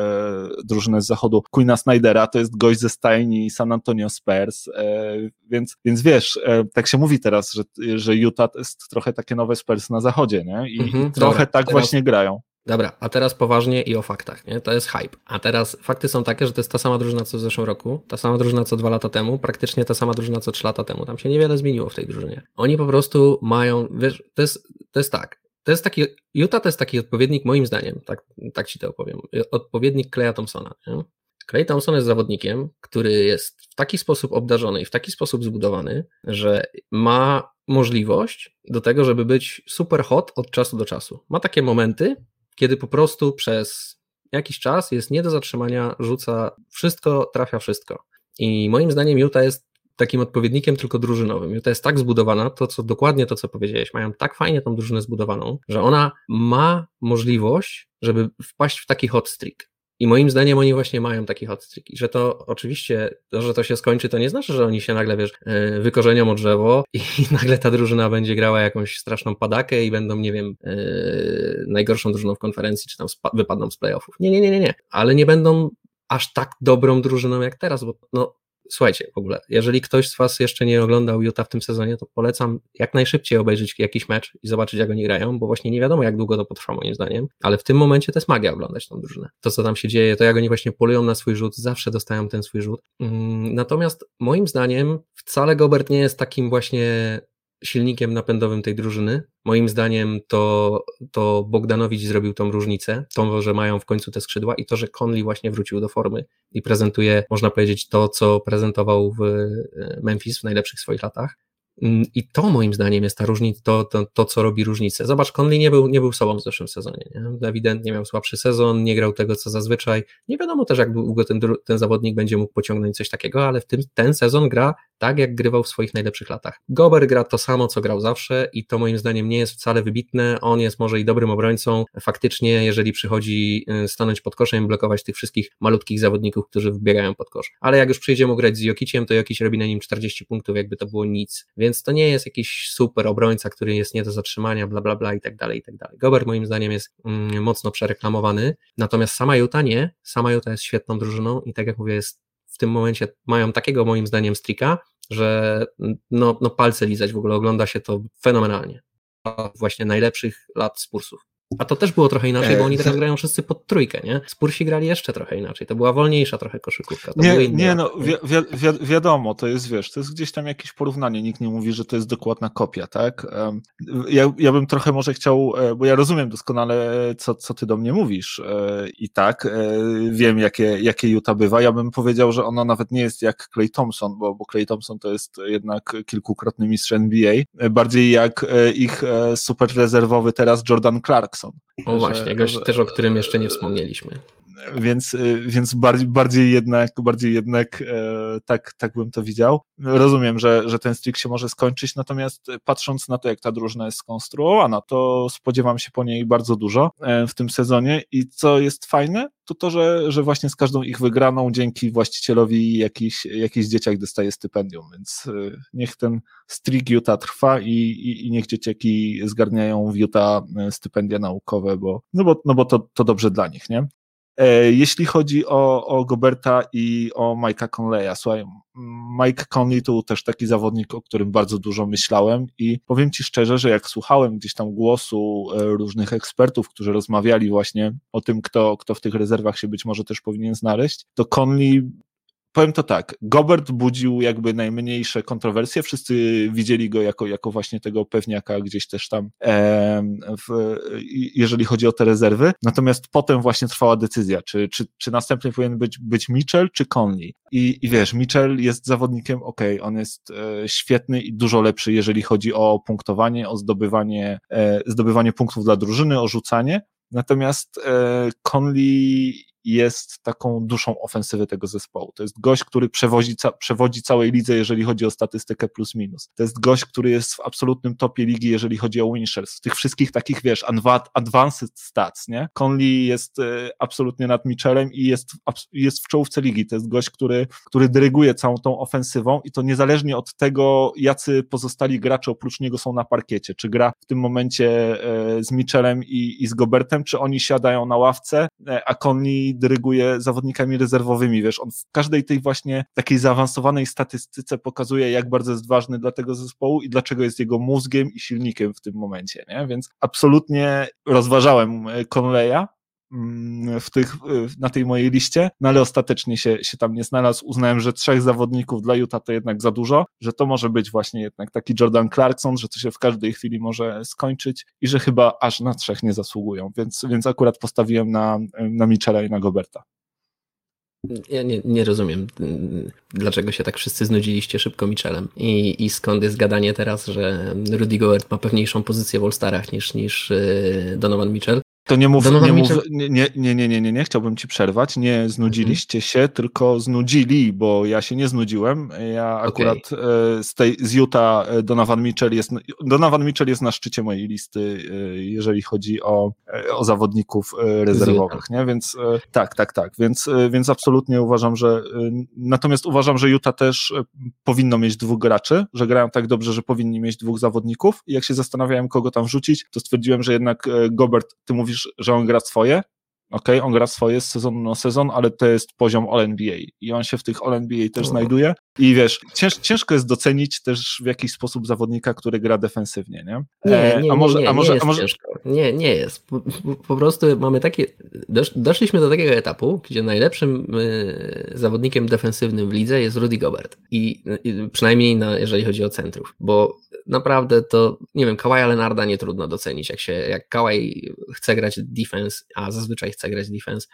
drużynę z zachodu, Queena Snydera, to jest gość ze stajni San Antonio Spurs, e, więc, więc wiesz, e, tak się mówi teraz, że, że Utah to jest trochę takie nowe Spurs na zachodzie, nie? I, mhm, trochę dobra, tak teraz... właśnie grają. Dobra, a teraz poważnie i o faktach, nie? To jest hype. A teraz fakty są takie, że to jest ta sama drużyna co w zeszłym roku, ta sama drużyna co dwa lata temu, praktycznie ta sama drużyna co trzy lata temu. Tam się niewiele zmieniło w tej drużynie. Oni po prostu mają, wiesz, to jest, to jest tak. To jest taki, Utah to jest taki odpowiednik, moim zdaniem, tak, tak ci to opowiem, odpowiednik Kleja Thompsona. Nie? Clay Thompson jest zawodnikiem, który jest w taki sposób obdarzony i w taki sposób zbudowany, że ma możliwość do tego, żeby być super hot od czasu do czasu. Ma takie momenty, kiedy po prostu przez jakiś czas jest nie do zatrzymania, rzuca wszystko, trafia wszystko. I moim zdaniem Utah jest takim odpowiednikiem tylko drużynowym. Utah jest tak zbudowana, to co dokładnie to, co powiedziałeś, mają tak fajnie tą drużynę zbudowaną, że ona ma możliwość, żeby wpaść w taki hot streak. I moim zdaniem oni właśnie mają taki hot. I że to oczywiście, to, że to się skończy, to nie znaczy, że oni się nagle, wiesz, e, wykorzenią od drzewo i [laughs] nagle ta drużyna będzie grała jakąś straszną padakę i będą, nie wiem, yy, najgorszą drużyną w konferencji, czy tam wypadną z playoffów. Nie, nie, nie, nie, nie. Ale nie będą aż tak dobrą drużyną jak teraz, bo no, słuchajcie, w ogóle, jeżeli ktoś z Was jeszcze nie oglądał Utah w tym sezonie, to polecam jak najszybciej obejrzeć jakiś mecz i zobaczyć, jak oni grają, bo właśnie nie wiadomo, jak długo to potrwa, moim zdaniem, ale w tym momencie to jest magia oglądać tą drużynę. To, co tam się dzieje, to jak oni właśnie polują na swój rzut, zawsze dostają ten swój rzut. Mm, natomiast moim zdaniem wcale Gobert nie jest takim właśnie silnikiem napędowym tej drużyny. Moim zdaniem to, to Bogdanowicz zrobił tą różnicę, to, że mają w końcu te skrzydła i to, że Conley właśnie wrócił do formy i prezentuje, można powiedzieć, to, co prezentował w e, Memphis w najlepszych swoich latach. Mm, I to moim zdaniem jest ta różnica, to, to, to, co robi różnicę. Zobacz, Conley nie był, nie był sobą w zeszłym sezonie. Nie? Ewidentnie miał słabszy sezon, nie grał tego, co zazwyczaj. Nie wiadomo też, jak długo ten, ten zawodnik będzie mógł pociągnąć coś takiego, ale w tym ten sezon gra tak, jak grywał w swoich najlepszych latach. Gober gra to samo, co grał zawsze i to moim zdaniem nie jest wcale wybitne. On jest może i dobrym obrońcą. Faktycznie, jeżeli przychodzi y, stanąć pod koszem blokować tych wszystkich malutkich zawodników, którzy wybiegają pod kosz. Ale jak już przyjdziemy grać z Jokiciem, to Jokic robi na nim 40 punktów, jakby to było nic. Więc to nie jest jakiś super obrońca, który jest nie do zatrzymania, bla, bla, bla i tak dalej, i tak dalej. Gober moim zdaniem jest mm, mocno przereklamowany, natomiast sama Utah nie. Sama Utah jest świetną drużyną i tak jak mówię, jest w tym momencie mają takiego moim zdaniem strika, że no, no palce lizać w ogóle, ogląda się to fenomenalnie. Właśnie najlepszych lat Spursów. A to też było trochę inaczej, bo oni teraz grają wszyscy pod trójkę, nie? Spursi grali jeszcze trochę inaczej. To była wolniejsza trochę koszykówka. nie, nie no, wi wi wi wiadomo, to jest, wiesz, to jest gdzieś tam jakieś porównanie. Nikt nie mówi, że to jest dokładna kopia, tak? Ja, ja bym trochę może chciał, e, bo ja rozumiem doskonale, co, co ty do mnie mówisz e, i tak, e, wiem, jakie, jakie Utah bywa. Ja bym powiedział, że ona nawet nie jest jak Clay Thompson, bo, bo Clay Thompson to jest jednak kilkukrotny mistrz NBA, bardziej jak ich super rezerwowy teraz Jordan Clarkson o właśnie, gość też, o którym jeszcze nie wspomnieliśmy. Więc, y, więc bardziej, bardziej jednak, bardziej jednak e, tak, tak bym to widział. Rozumiem, że, że ten streak się może skończyć, natomiast patrząc na to, jak ta drużyna jest skonstruowana, to spodziewam się po niej bardzo dużo e, w tym sezonie i co jest fajne, to to, że, że właśnie z każdą ich wygraną dzięki właścicielowi jakiś, jakiś dzieciak dostaje stypendium, więc e, niech ten streak Utah trwa i, i, i niech dzieciaki zgarniają w Utah stypendia naukowe, bo, no bo, no bo to, to dobrze dla nich, nie? E, jeśli chodzi o, o Goberta i o Mike'a Conleya, słuchaj, Mike Conley to też taki zawodnik, o którym bardzo dużo myślałem i powiem Ci szczerze, że jak słuchałem gdzieś tam głosu e, różnych ekspertów, którzy rozmawiali właśnie o tym, kto, kto w tych rezerwach się być może też powinien znaleźć, to Conley powiem to tak, Gobert budził jakby najmniejsze kontrowersje, wszyscy widzieli go jako, jako właśnie tego pewniaka gdzieś też tam, e, w, jeżeli chodzi o te rezerwy, natomiast potem właśnie trwała decyzja, czy, czy, czy następny powinien być, być Mitchell czy Conley. I, i wiesz, Mitchell jest zawodnikiem, ok, on jest e, świetny i dużo lepszy, jeżeli chodzi o punktowanie, o zdobywanie, e, zdobywanie punktów dla drużyny, o rzucanie, natomiast e, Conley jest taką duszą ofensywy tego zespołu. To jest gość, który przewodzi, ca przewodzi całej lidze, jeżeli chodzi o statystykę plus minus. To jest gość, który jest w absolutnym topie ligi, jeżeli chodzi o winshares. W tych wszystkich takich, wiesz, advanced stats, nie? Conley jest y, absolutnie nad Mitchellem i jest, jest w czołówce ligi. To jest gość, który, który dyryguje całą tą ofensywą i to niezależnie od tego, jacy pozostali gracze oprócz niego są na parkiecie. Czy gra w tym momencie y, z Mitchellem i, i z Gobertem, czy oni siadają na ławce, y, a Conley dyryguje zawodnikami rezerwowymi, wiesz, on w każdej tej właśnie takiej zaawansowanej statystyce pokazuje, jak bardzo jest ważny dla tego zespołu i dlaczego jest jego mózgiem i silnikiem w tym momencie, nie? Więc absolutnie rozważałem Conleya, mm, w tych, na tej mojej liście, no ale ostatecznie się, się tam nie znalazł. Uznałem, że trzech zawodników dla Utah to jednak za dużo, że to może być właśnie jednak taki Jordan Clarkson, że to się w każdej chwili może skończyć i że chyba aż na trzech nie zasługują, więc, więc akurat postawiłem na, na Michela i na Goberta. Ja nie, nie rozumiem, dlaczego się tak wszyscy znudziliście szybko Michelem i, i skąd jest gadanie teraz, że Rudy Gobert ma pewniejszą pozycję w All-Starach niż, niż y, Donovan Mitchell. To nie mów, nie, mów nie, nie, nie, nie, nie, nie, chciałbym ci przerwać. Nie znudziliście mhm. się, tylko znudzili, bo ja się nie znudziłem. Ja akurat okay. z tej z Utah e, Donovan Mitchell jest Donovan Mitchell jest na szczycie mojej listy, e, jeżeli chodzi o, e, o zawodników rezerwowych, nie? Więc tak, tak, tak. Więc, więc absolutnie uważam, że natomiast uważam, że Utah też powinno mieć dwóch graczy, że grają tak dobrze, że powinni mieć dwóch zawodników. I jak się zastanawiałem, kogo tam wrzucić, to stwierdziłem, że jednak Gobert, ty mówisz mówisz, że on gra swoje, ok, on gra swoje z sezonu na sezon, ale to jest poziom All-NBA i on się w tych All-NBA też no. znajduje i wiesz, cięż, ciężko jest docenić też w jakiś sposób zawodnika, który gra defensywnie, nie? Nie, nie, a może, nie, nie, a może, nie jest a może... ciężko. Nie, nie jest. Po, po, prostu mamy takie, dosz, doszliśmy do takiego etapu, gdzie najlepszym y, zawodnikiem defensywnym w lidze jest Rudy Gobert i, i przynajmniej na, jeżeli chodzi o centrów, bo naprawdę to, nie wiem, Kawaja Lenarda nie trudno docenić, jak się, jak Kawaj chce grać defense, a zazwyczaj chce grać defense,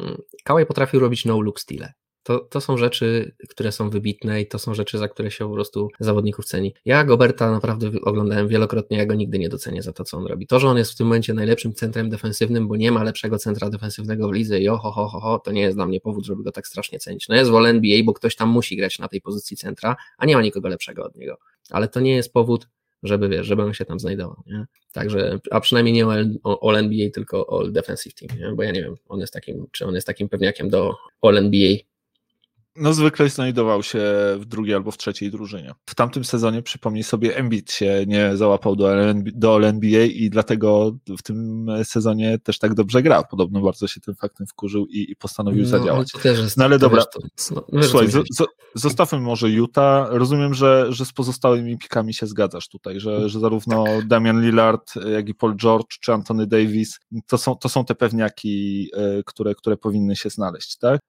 mm, Kawaj potrafił robić no-look style. To, to są rzeczy, które są wybitne i to są rzeczy, za które się po prostu zawodników ceni. Ja Goberta naprawdę oglądałem wielokrotnie, ja go nigdy nie docenię za to, co on robi. To, że on jest w tym momencie najlepszym centrem defensywnym, bo nie ma lepszego centra defensywnego w lidze i oho, ho, ho, ho, to nie jest dla mnie powód, żeby go tak strasznie cenić. No jest w NBA, bo ktoś tam musi grać na tej pozycji centra, a nie ma nikogo lepszego od niego. Ale to nie jest powód, żeby, wiesz, żeby on się tam znajdował, nie? Także, a przynajmniej nie All, all NBA, tylko All Defensive Team, nie? Bo ja nie wiem, on jest takim, czy on jest takim pewniakiem do All NBA no zwykle znajdował się w drugiej albo w trzeciej drużynie. W tamtym sezonie, przypomnij sobie, Embiid się nie załapał do, LNB, do NBA i dlatego w tym sezonie też tak dobrze grał. Podobno bardzo się tym faktem wkurzył i, i postanowił no, zadziałać. Jest, no ale dobra, wiesz, to, no, słuchaj, z, z, zostawmy może Utah. Rozumiem, że, że z pozostałymi pikami się zgadzasz tutaj, że, że zarówno Damian Lillard, jak i Paul George czy Anthony Davis to są, to są te pewniaki, e, które, które powinny się znaleźć, tak?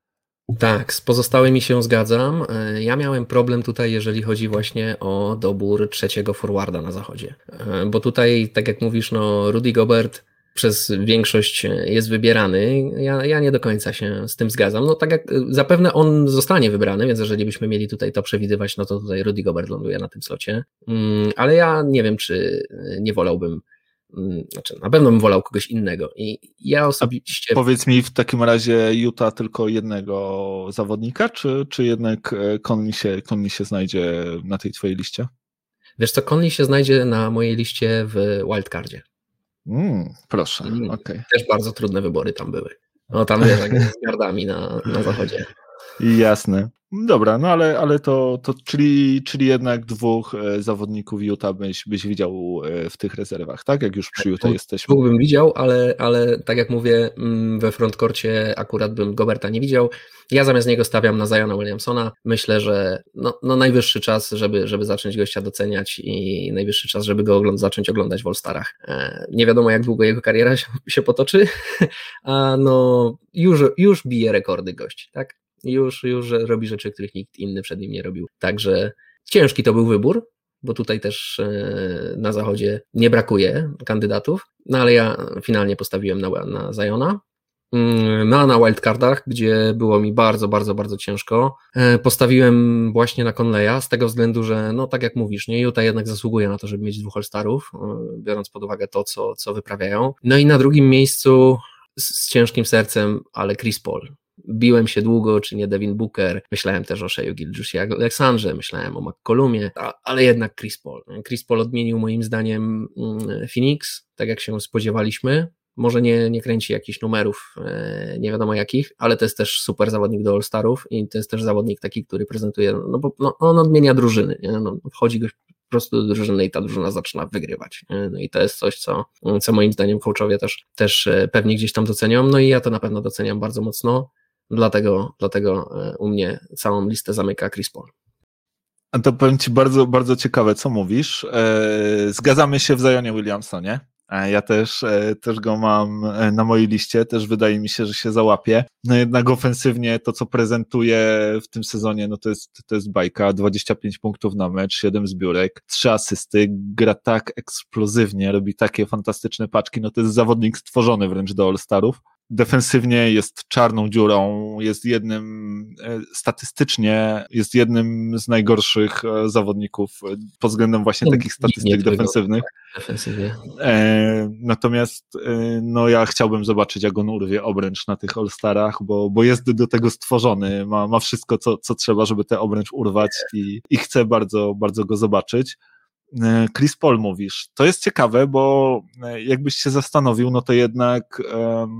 Tak, z pozostałymi się zgadzam. E, ja miałem problem tutaj, jeżeli chodzi właśnie o dobór trzeciego forwarda na zachodzie. E, bo tutaj, tak jak mówisz, no Rudy Gobert przez większość jest wybierany. Ja, ja nie do końca się z tym zgadzam. No tak jak zapewne on zostanie wybrany, więc jeżeli byśmy mieli tutaj to przewidywać, no to tutaj Rudy Gobert ląduje na tym slocie. Mm, ale ja nie wiem, czy nie wolałbym znaczy na pewno bym wolał kogoś innego. I ja osobiście. A powiedz mi w takim razie Utah tylko jednego zawodnika, czy, czy jednak e, Conley się, Conley się znajdzie na tej twojej liście? Wiesz co, Conley się znajdzie na mojej liście w wildcardzie. Mm, proszę, mm, okay. Też bardzo trudne wybory tam były. No tam wiesz, jak z gardami na, na zachodzie. [laughs] Jasne. Dobra, no ale, ale to, to czyli, czyli jednak dwóch e, zawodników Utah byś, byś widział e, w tych rezerwach, tak? Jak już przy Utah jesteśmy. Dwóch bym widział, ale, ale tak jak mówię, mm, we frontkorcie akurat bym Goberta nie widział. Ja zamiast niego stawiam na Zajona Williamsona. Myślę, że no, no najwyższy czas, żeby, żeby zacząć gościa doceniać i najwyższy czas, żeby go ogląd zacząć oglądać w All-Starach. E, nie wiadomo, jak długo jego kariera [laughs] się, się potoczy, [laughs] a no już, już bije rekordy gości, tak? Już, już robi rzeczy, których nikt inny przed nim nie robił. Także ciężki to był wybór, bo tutaj też e, na zachodzie nie brakuje kandydatów, no ale ja finalnie postawiłem na, na Zajona. Mm, no na wildcardach, gdzie było mi bardzo, bardzo, bardzo ciężko, e, postawiłem właśnie na Conleya z tego względu, że no tak jak mówisz, nie, Utah jednak zasługuje na to, żeby mieć dwóch All-Starów, e, biorąc pod uwagę to, co, co wyprawiają. No i na drugim miejscu z, z ciężkim sercem, ale Chris Paul biłem się długo, czy nie Devin Booker, myślałem też o Sheju Gilgiusie Aleksandrze, myślałem o McCollumie, ale jednak Chris Paul. Chris Paul odmienił moim zdaniem mm, Phoenix, tak jak się spodziewaliśmy, może nie, nie kręci jakichś numerów, e, nie wiadomo jakich, ale to jest też super zawodnik do All-Starów i to jest też zawodnik taki, który prezentuje, no bo no, on odmienia drużyny, nie? No, wchodzi goś po prostu do drużyny i ta drużyna zaczyna wygrywać. No i to jest coś, co, co moim zdaniem coachowie też, też e, pewnie gdzieś tam docenią, no i ja to na pewno doceniam bardzo mocno. Dlatego, dlatego e, u mnie całą listę zamyka Chris Paul. A to powiem Ci bardzo, bardzo ciekawe, co mówisz. E, zgadzamy się w Zionie Williamsonie. Ja też, e, też go mam na mojej liście, też wydaje mi się, że się załapie. No jednak ofensywnie to, co prezentuje w tym sezonie, no to jest, to jest bajka. 25 punktów na mecz, 7 zbiórek, 3 asysty, gra tak eksplozywnie, robi takie fantastyczne paczki, no to jest zawodnik stworzony wręcz do All-Starów. Defensywnie jest czarną dziurą, jest jednym, e, statystycznie jest jednym z najgorszych e, zawodników e, pod względem właśnie takich statystyk defensywnych. Defensywnie. Natomiast no ja chciałbym zobaczyć, jak on urwie obręcz na tych All-Starach, bo, bo jest do tego stworzony, ma, ma wszystko, co, co trzeba, żeby te obręcz urwać i, i chcę bardzo, bardzo go zobaczyć. E, Chris Paul mówisz. To jest ciekawe, bo e, jakbyś się zastanowił, no to jednak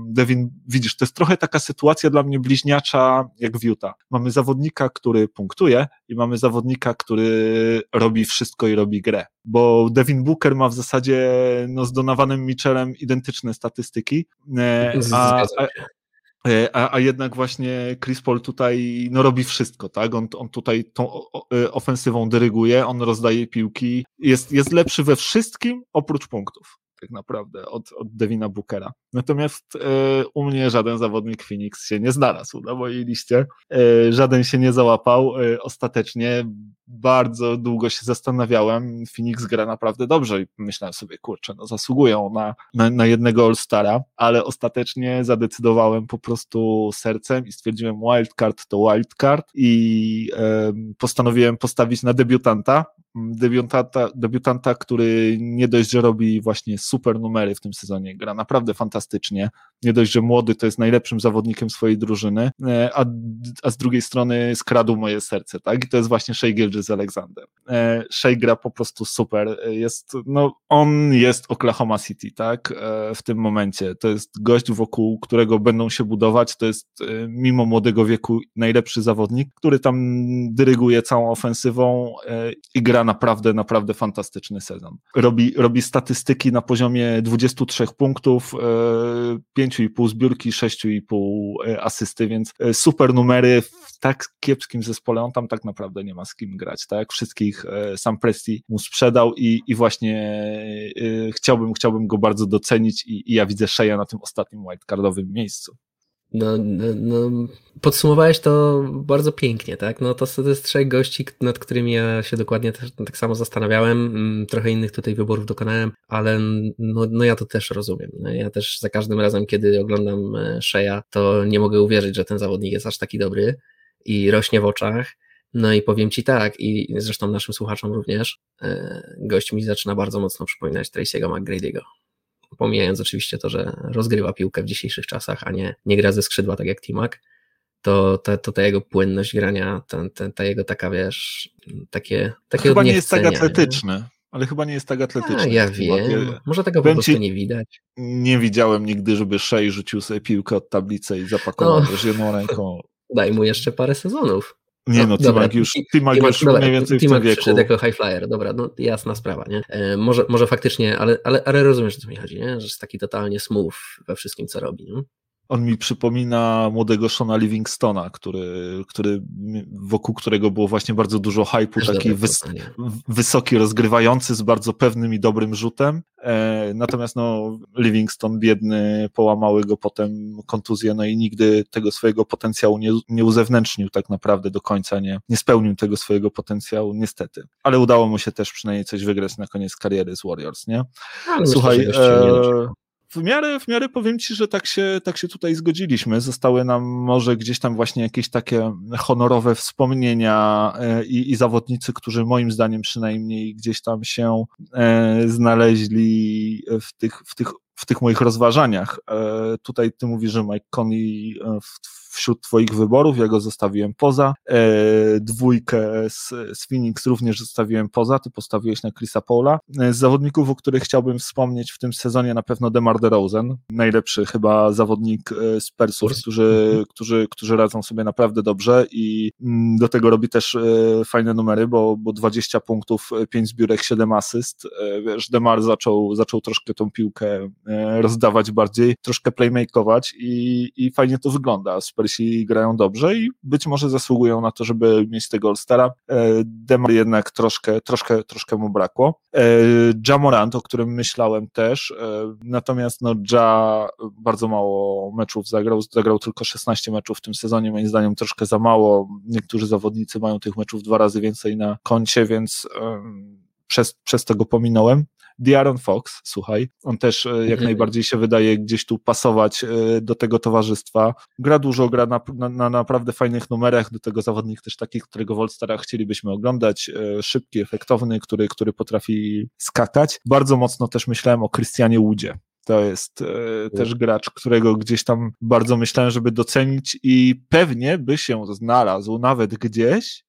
Devin, widzisz, to jest trochę taka sytuacja dla mnie bliźniacza jak w Utah. Mamy zawodnika, który punktuje i mamy zawodnika, który robi wszystko i robi grę. Bo Devin Booker ma w zasadzie no, z Donowanym Mitchellem identyczne statystyki, e, a, a, a, a jednak właśnie Chris Paul tutaj no, robi wszystko, tak? On, on tutaj tą e, ofensywą dyryguje, on rozdaje piłki, jest, jest lepszy we wszystkim oprócz punktów tak naprawdę od, od Devina Bookera. Natomiast e, u mnie żaden zawodnik Phoenix się nie znalazł na mojej liście. E, żaden się nie załapał. E, ostatecznie bardzo długo się zastanawiałem. Phoenix gra naprawdę dobrze i myślałem sobie, kurczę, no zasługują na, na, na jednego All-Stara, ale ostatecznie zadecydowałem po prostu sercem i stwierdziłem wildcard to wildcard i postanowiłem postawić na debiutanta, debiutanta, debiutanta, który nie dość, że robi właśnie super numery w tym sezonie, gra naprawdę fantastycznie, nie dość, że młody to jest najlepszym zawodnikiem swojej drużyny, e, a, a z drugiej strony skradł moje serce, tak, i to jest właśnie Shea Gilgis Alexander. E, Shea gra po prostu super, jest, no, on jest Oklahoma City, tak, e, w tym momencie, to jest gość, wokół którego będą się budować, to jest mimo młodego wieku najlepszy zawodnik, który tam dyryguje całą ofensywą i gra naprawdę, naprawdę fantastyczny sezon. Robi, robi statystyki na poziomie 23 punktów, 5,5 e, zbiórki, 6,5 e, asysty, więc e, super numery w tak kiepskim zespole, on tam tak naprawdę nie ma z kim grać, tak? Wszystkich sam Presti mu sprzedał i, i właśnie chciałbym, chciałbym go bardzo docenić i, i ja widzę Szeja na tym ostatnim wildcardowym miejscu. No, no, no, podsumowałeś to bardzo pięknie, tak? No to, to jest trzech gości, nad którymi ja się dokładnie też, tak samo zastanawiałem. Mm, trochę innych tutaj wyborów dokonałem, ale no, no ja to też rozumiem. No, ja też za każdym razem, kiedy oglądam e, Sheja, to nie mogę uwierzyć, że ten zawodnik jest aż taki dobry i rośnie w oczach. No i powiem Ci tak, i zresztą naszym słuchaczom również, e, gość mi zaczyna bardzo mocno przypominać Tracy'ego McGrady'ego pomijając oczywiście to, że rozgrywa piłkę w dzisiejszych czasach, a nie, nie gra ze skrzydła tak jak Timak, to, to, to ta jego płynność grania, ta, ta, ta jego taka, wiesz, takie, takie Chyba nie jest tak atletyczny. Ale chyba nie jest tak atletyczny. A, ja wiem. Może tego po prostu nie widać. Nie widziałem nigdy, żeby Shea rzucił sobie piłkę od tablicy i zapakował no. jedną ręką. Daj mu jeszcze parę sezonów. Nie no, Timak już, Timak już dobra, mniej więcej Timak w tym wieku. jako high flyer, dobra, no jasna sprawa, nie? E, może, może faktycznie, ale, ale, ale rozumiesz, o co mi chodzi, nie? Że jest taki totalnie smooth we wszystkim, co robi, nie? On mi przypomina młodego Shona Livingstona, który, który, wokół którego było właśnie bardzo dużo hype'u, taki wys, wysoki, rozgrywający z bardzo pewnym i dobrym rzutem. E, natomiast no, Livingston biedny, połamały go potem kontuzje, no i nigdy tego swojego potencjału nie, nie uzewnętrznił tak naprawdę do końca, nie, nie spełnił tego swojego potencjału, niestety. Ale udało mu się też przynajmniej coś wygrać na koniec kariery z Warriors, nie? Słuchaj, e, w miarę, w miarę powiem Ci, że tak się, tak się tutaj zgodziliśmy. Zostały nam może gdzieś tam właśnie jakieś takie honorowe wspomnienia e, i, i zawodnicy, którzy moim zdaniem przynajmniej gdzieś tam się e, znaleźli w tych, w tych w tych moich rozważaniach. E, tutaj ty mówisz, że Mike Conley wśród twoich wyborów, ja go zostawiłem poza. E, dwójkę z, z Phoenix również zostawiłem poza, ty postawiłeś na Chrisa Paula. E, z zawodników, o których chciałbym wspomnieć w tym sezonie na pewno DeMar DeRozan, najlepszy chyba zawodnik z Persów, którzy, którzy, którzy radzą sobie naprawdę dobrze i mm, do tego robi też fajne numery, bo, bo 20 punktów, 5 zbiórek, 7 asyst. Wiesz, DeMar zaczął, zaczął troszkę tą piłkę E, rozdawać bardziej, troszkę playmakeować i, i fajnie to wygląda. Spersi grają dobrze i być może zasługują na to, żeby mieć tego All-Stara. E, Demar jednak troszkę, troszkę, troszkę mu brakło. E, Jamorant, o którym myślałem też, natomiast no Ja bardzo mało meczów zagrał, zagrał tylko 16 meczów w tym sezonie, moim zdaniem troszkę za mało. Niektórzy zawodnicy mają tych meczów dwa razy więcej na koncie, więc przez, przez to go pominąłem. Diaron Fox, słuchaj, on też jak mhm. najbardziej się wydaje gdzieś tu pasować do tego towarzystwa. Gra dużo, gra na, na, na naprawdę fajnych numerach, do tego zawodnik też taki, którego w chcielibyśmy oglądać, szybki, efektowny, który, który potrafi skakać. Bardzo mocno też myślałem o Krystianie Łudzie, to jest e, też gracz, którego gdzieś tam bardzo myślałem, żeby docenić i pewnie by się znalazł nawet gdzieś,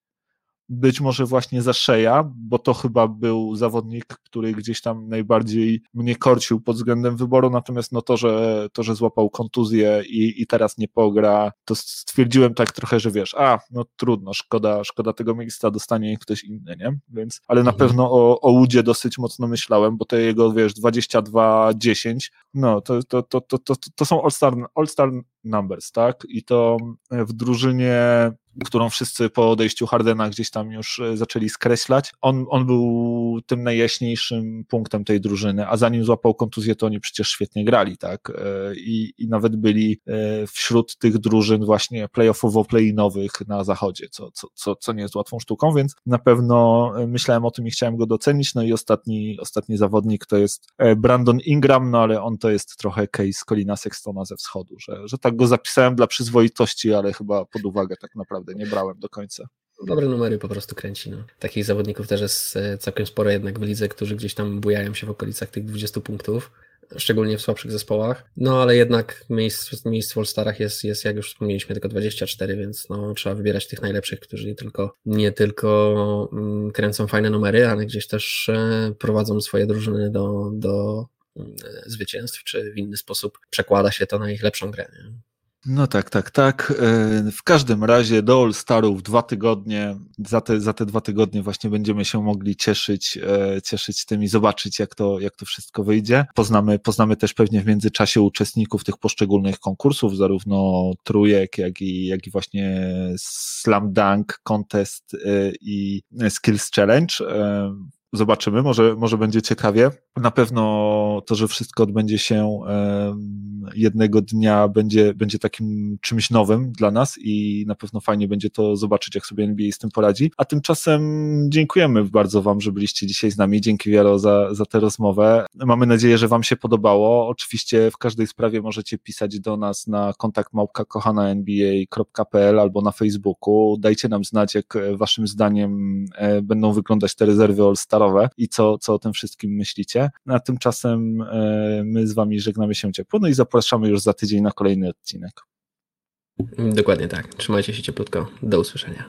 być może właśnie za Szeja, bo to chyba był zawodnik, który gdzieś tam najbardziej mnie korcił pod względem wyboru, natomiast no to, że, to, że złapał kontuzję i, i teraz nie pogra, to stwierdziłem tak trochę, że wiesz, a, no trudno, szkoda, szkoda tego miejsca, dostanie ktoś inny, nie? Więc, ale na mhm. pewno o, o Łudzie dosyć mocno myślałem, bo te jego, wiesz, 22-10, no, to, to, to, to, to, to są all-star, all-star numbers, tak? I to w drużynie którą wszyscy po odejściu Hardena gdzieś tam już e, zaczęli skreślać. On, on był tym najjaśniejszym punktem tej drużyny, a zanim złapał kontuzję, to oni przecież świetnie grali, tak? E, I, i nawet byli e, wśród tych drużyn właśnie playoffowo-play-inowych na zachodzie, co, co, co, co nie jest łatwą sztuką, więc na pewno myślałem o tym i chciałem go docenić. No i ostatni, ostatni zawodnik to jest Brandon Ingram, no ale on to jest trochę case Colina Sextona ze wschodu, że, że tak go zapisałem dla przyzwoitości, ale chyba pod uwagę tak naprawdę nie brałem do końca. Dobre numery po prostu kręci. No. Takich zawodników też jest e, całkiem sporo jednak w lidze, którzy gdzieś tam bujają się w okolicach tych 20 punktów, szczególnie w słabszych zespołach. No ale jednak miejsc, miejsc w All-Starach jest, jest, jak już wspomnieliśmy, tylko 24, więc no, trzeba wybierać tych najlepszych, którzy nie tylko, nie tylko mm, kręcą fajne numery, ale gdzieś też e, prowadzą swoje drużyny do, do zwycięstw, czy w inny sposób przekłada się to na ich lepszą grę. Nie? No tak, tak, tak. E, w każdym razie do All Starów dwa tygodnie, za te, za te dwa tygodnie właśnie będziemy się mogli cieszyć, e, cieszyć tym i zobaczyć, jak to, jak to wszystko wyjdzie. Poznamy, poznamy też pewnie w międzyczasie uczestników tych poszczególnych konkursów, zarówno trójek, jak i, jak i właśnie Slam Dunk Contest e, i Skills Challenge. Zobaczymy, może, może będzie ciekawie. Na pewno to, że wszystko odbędzie się jednego dnia, będzie, będzie takim czymś nowym dla nas i na pewno fajnie będzie to zobaczyć, jak sobie NBA z tym poradzi. A tymczasem dziękujemy bardzo Wam, że byliście dzisiaj z nami. Dzięki Wiaro za, za tę rozmowę. Mamy nadzieję, że Wam się podobało. Oczywiście w każdej sprawie możecie pisać do nas na kontakt małpka nba.pl albo na Facebooku. Dajcie nam znać, jak Waszym zdaniem e, będą wyglądać te rezerwy all-starowe i co, co o tym wszystkim myślicie. A tymczasem e, my z Wami żegnamy się ciepło, no i zapraszamy już za tydzień na kolejny odcinek. Dokładnie tak. Trzymajcie się cieplutko. Do usłyszenia.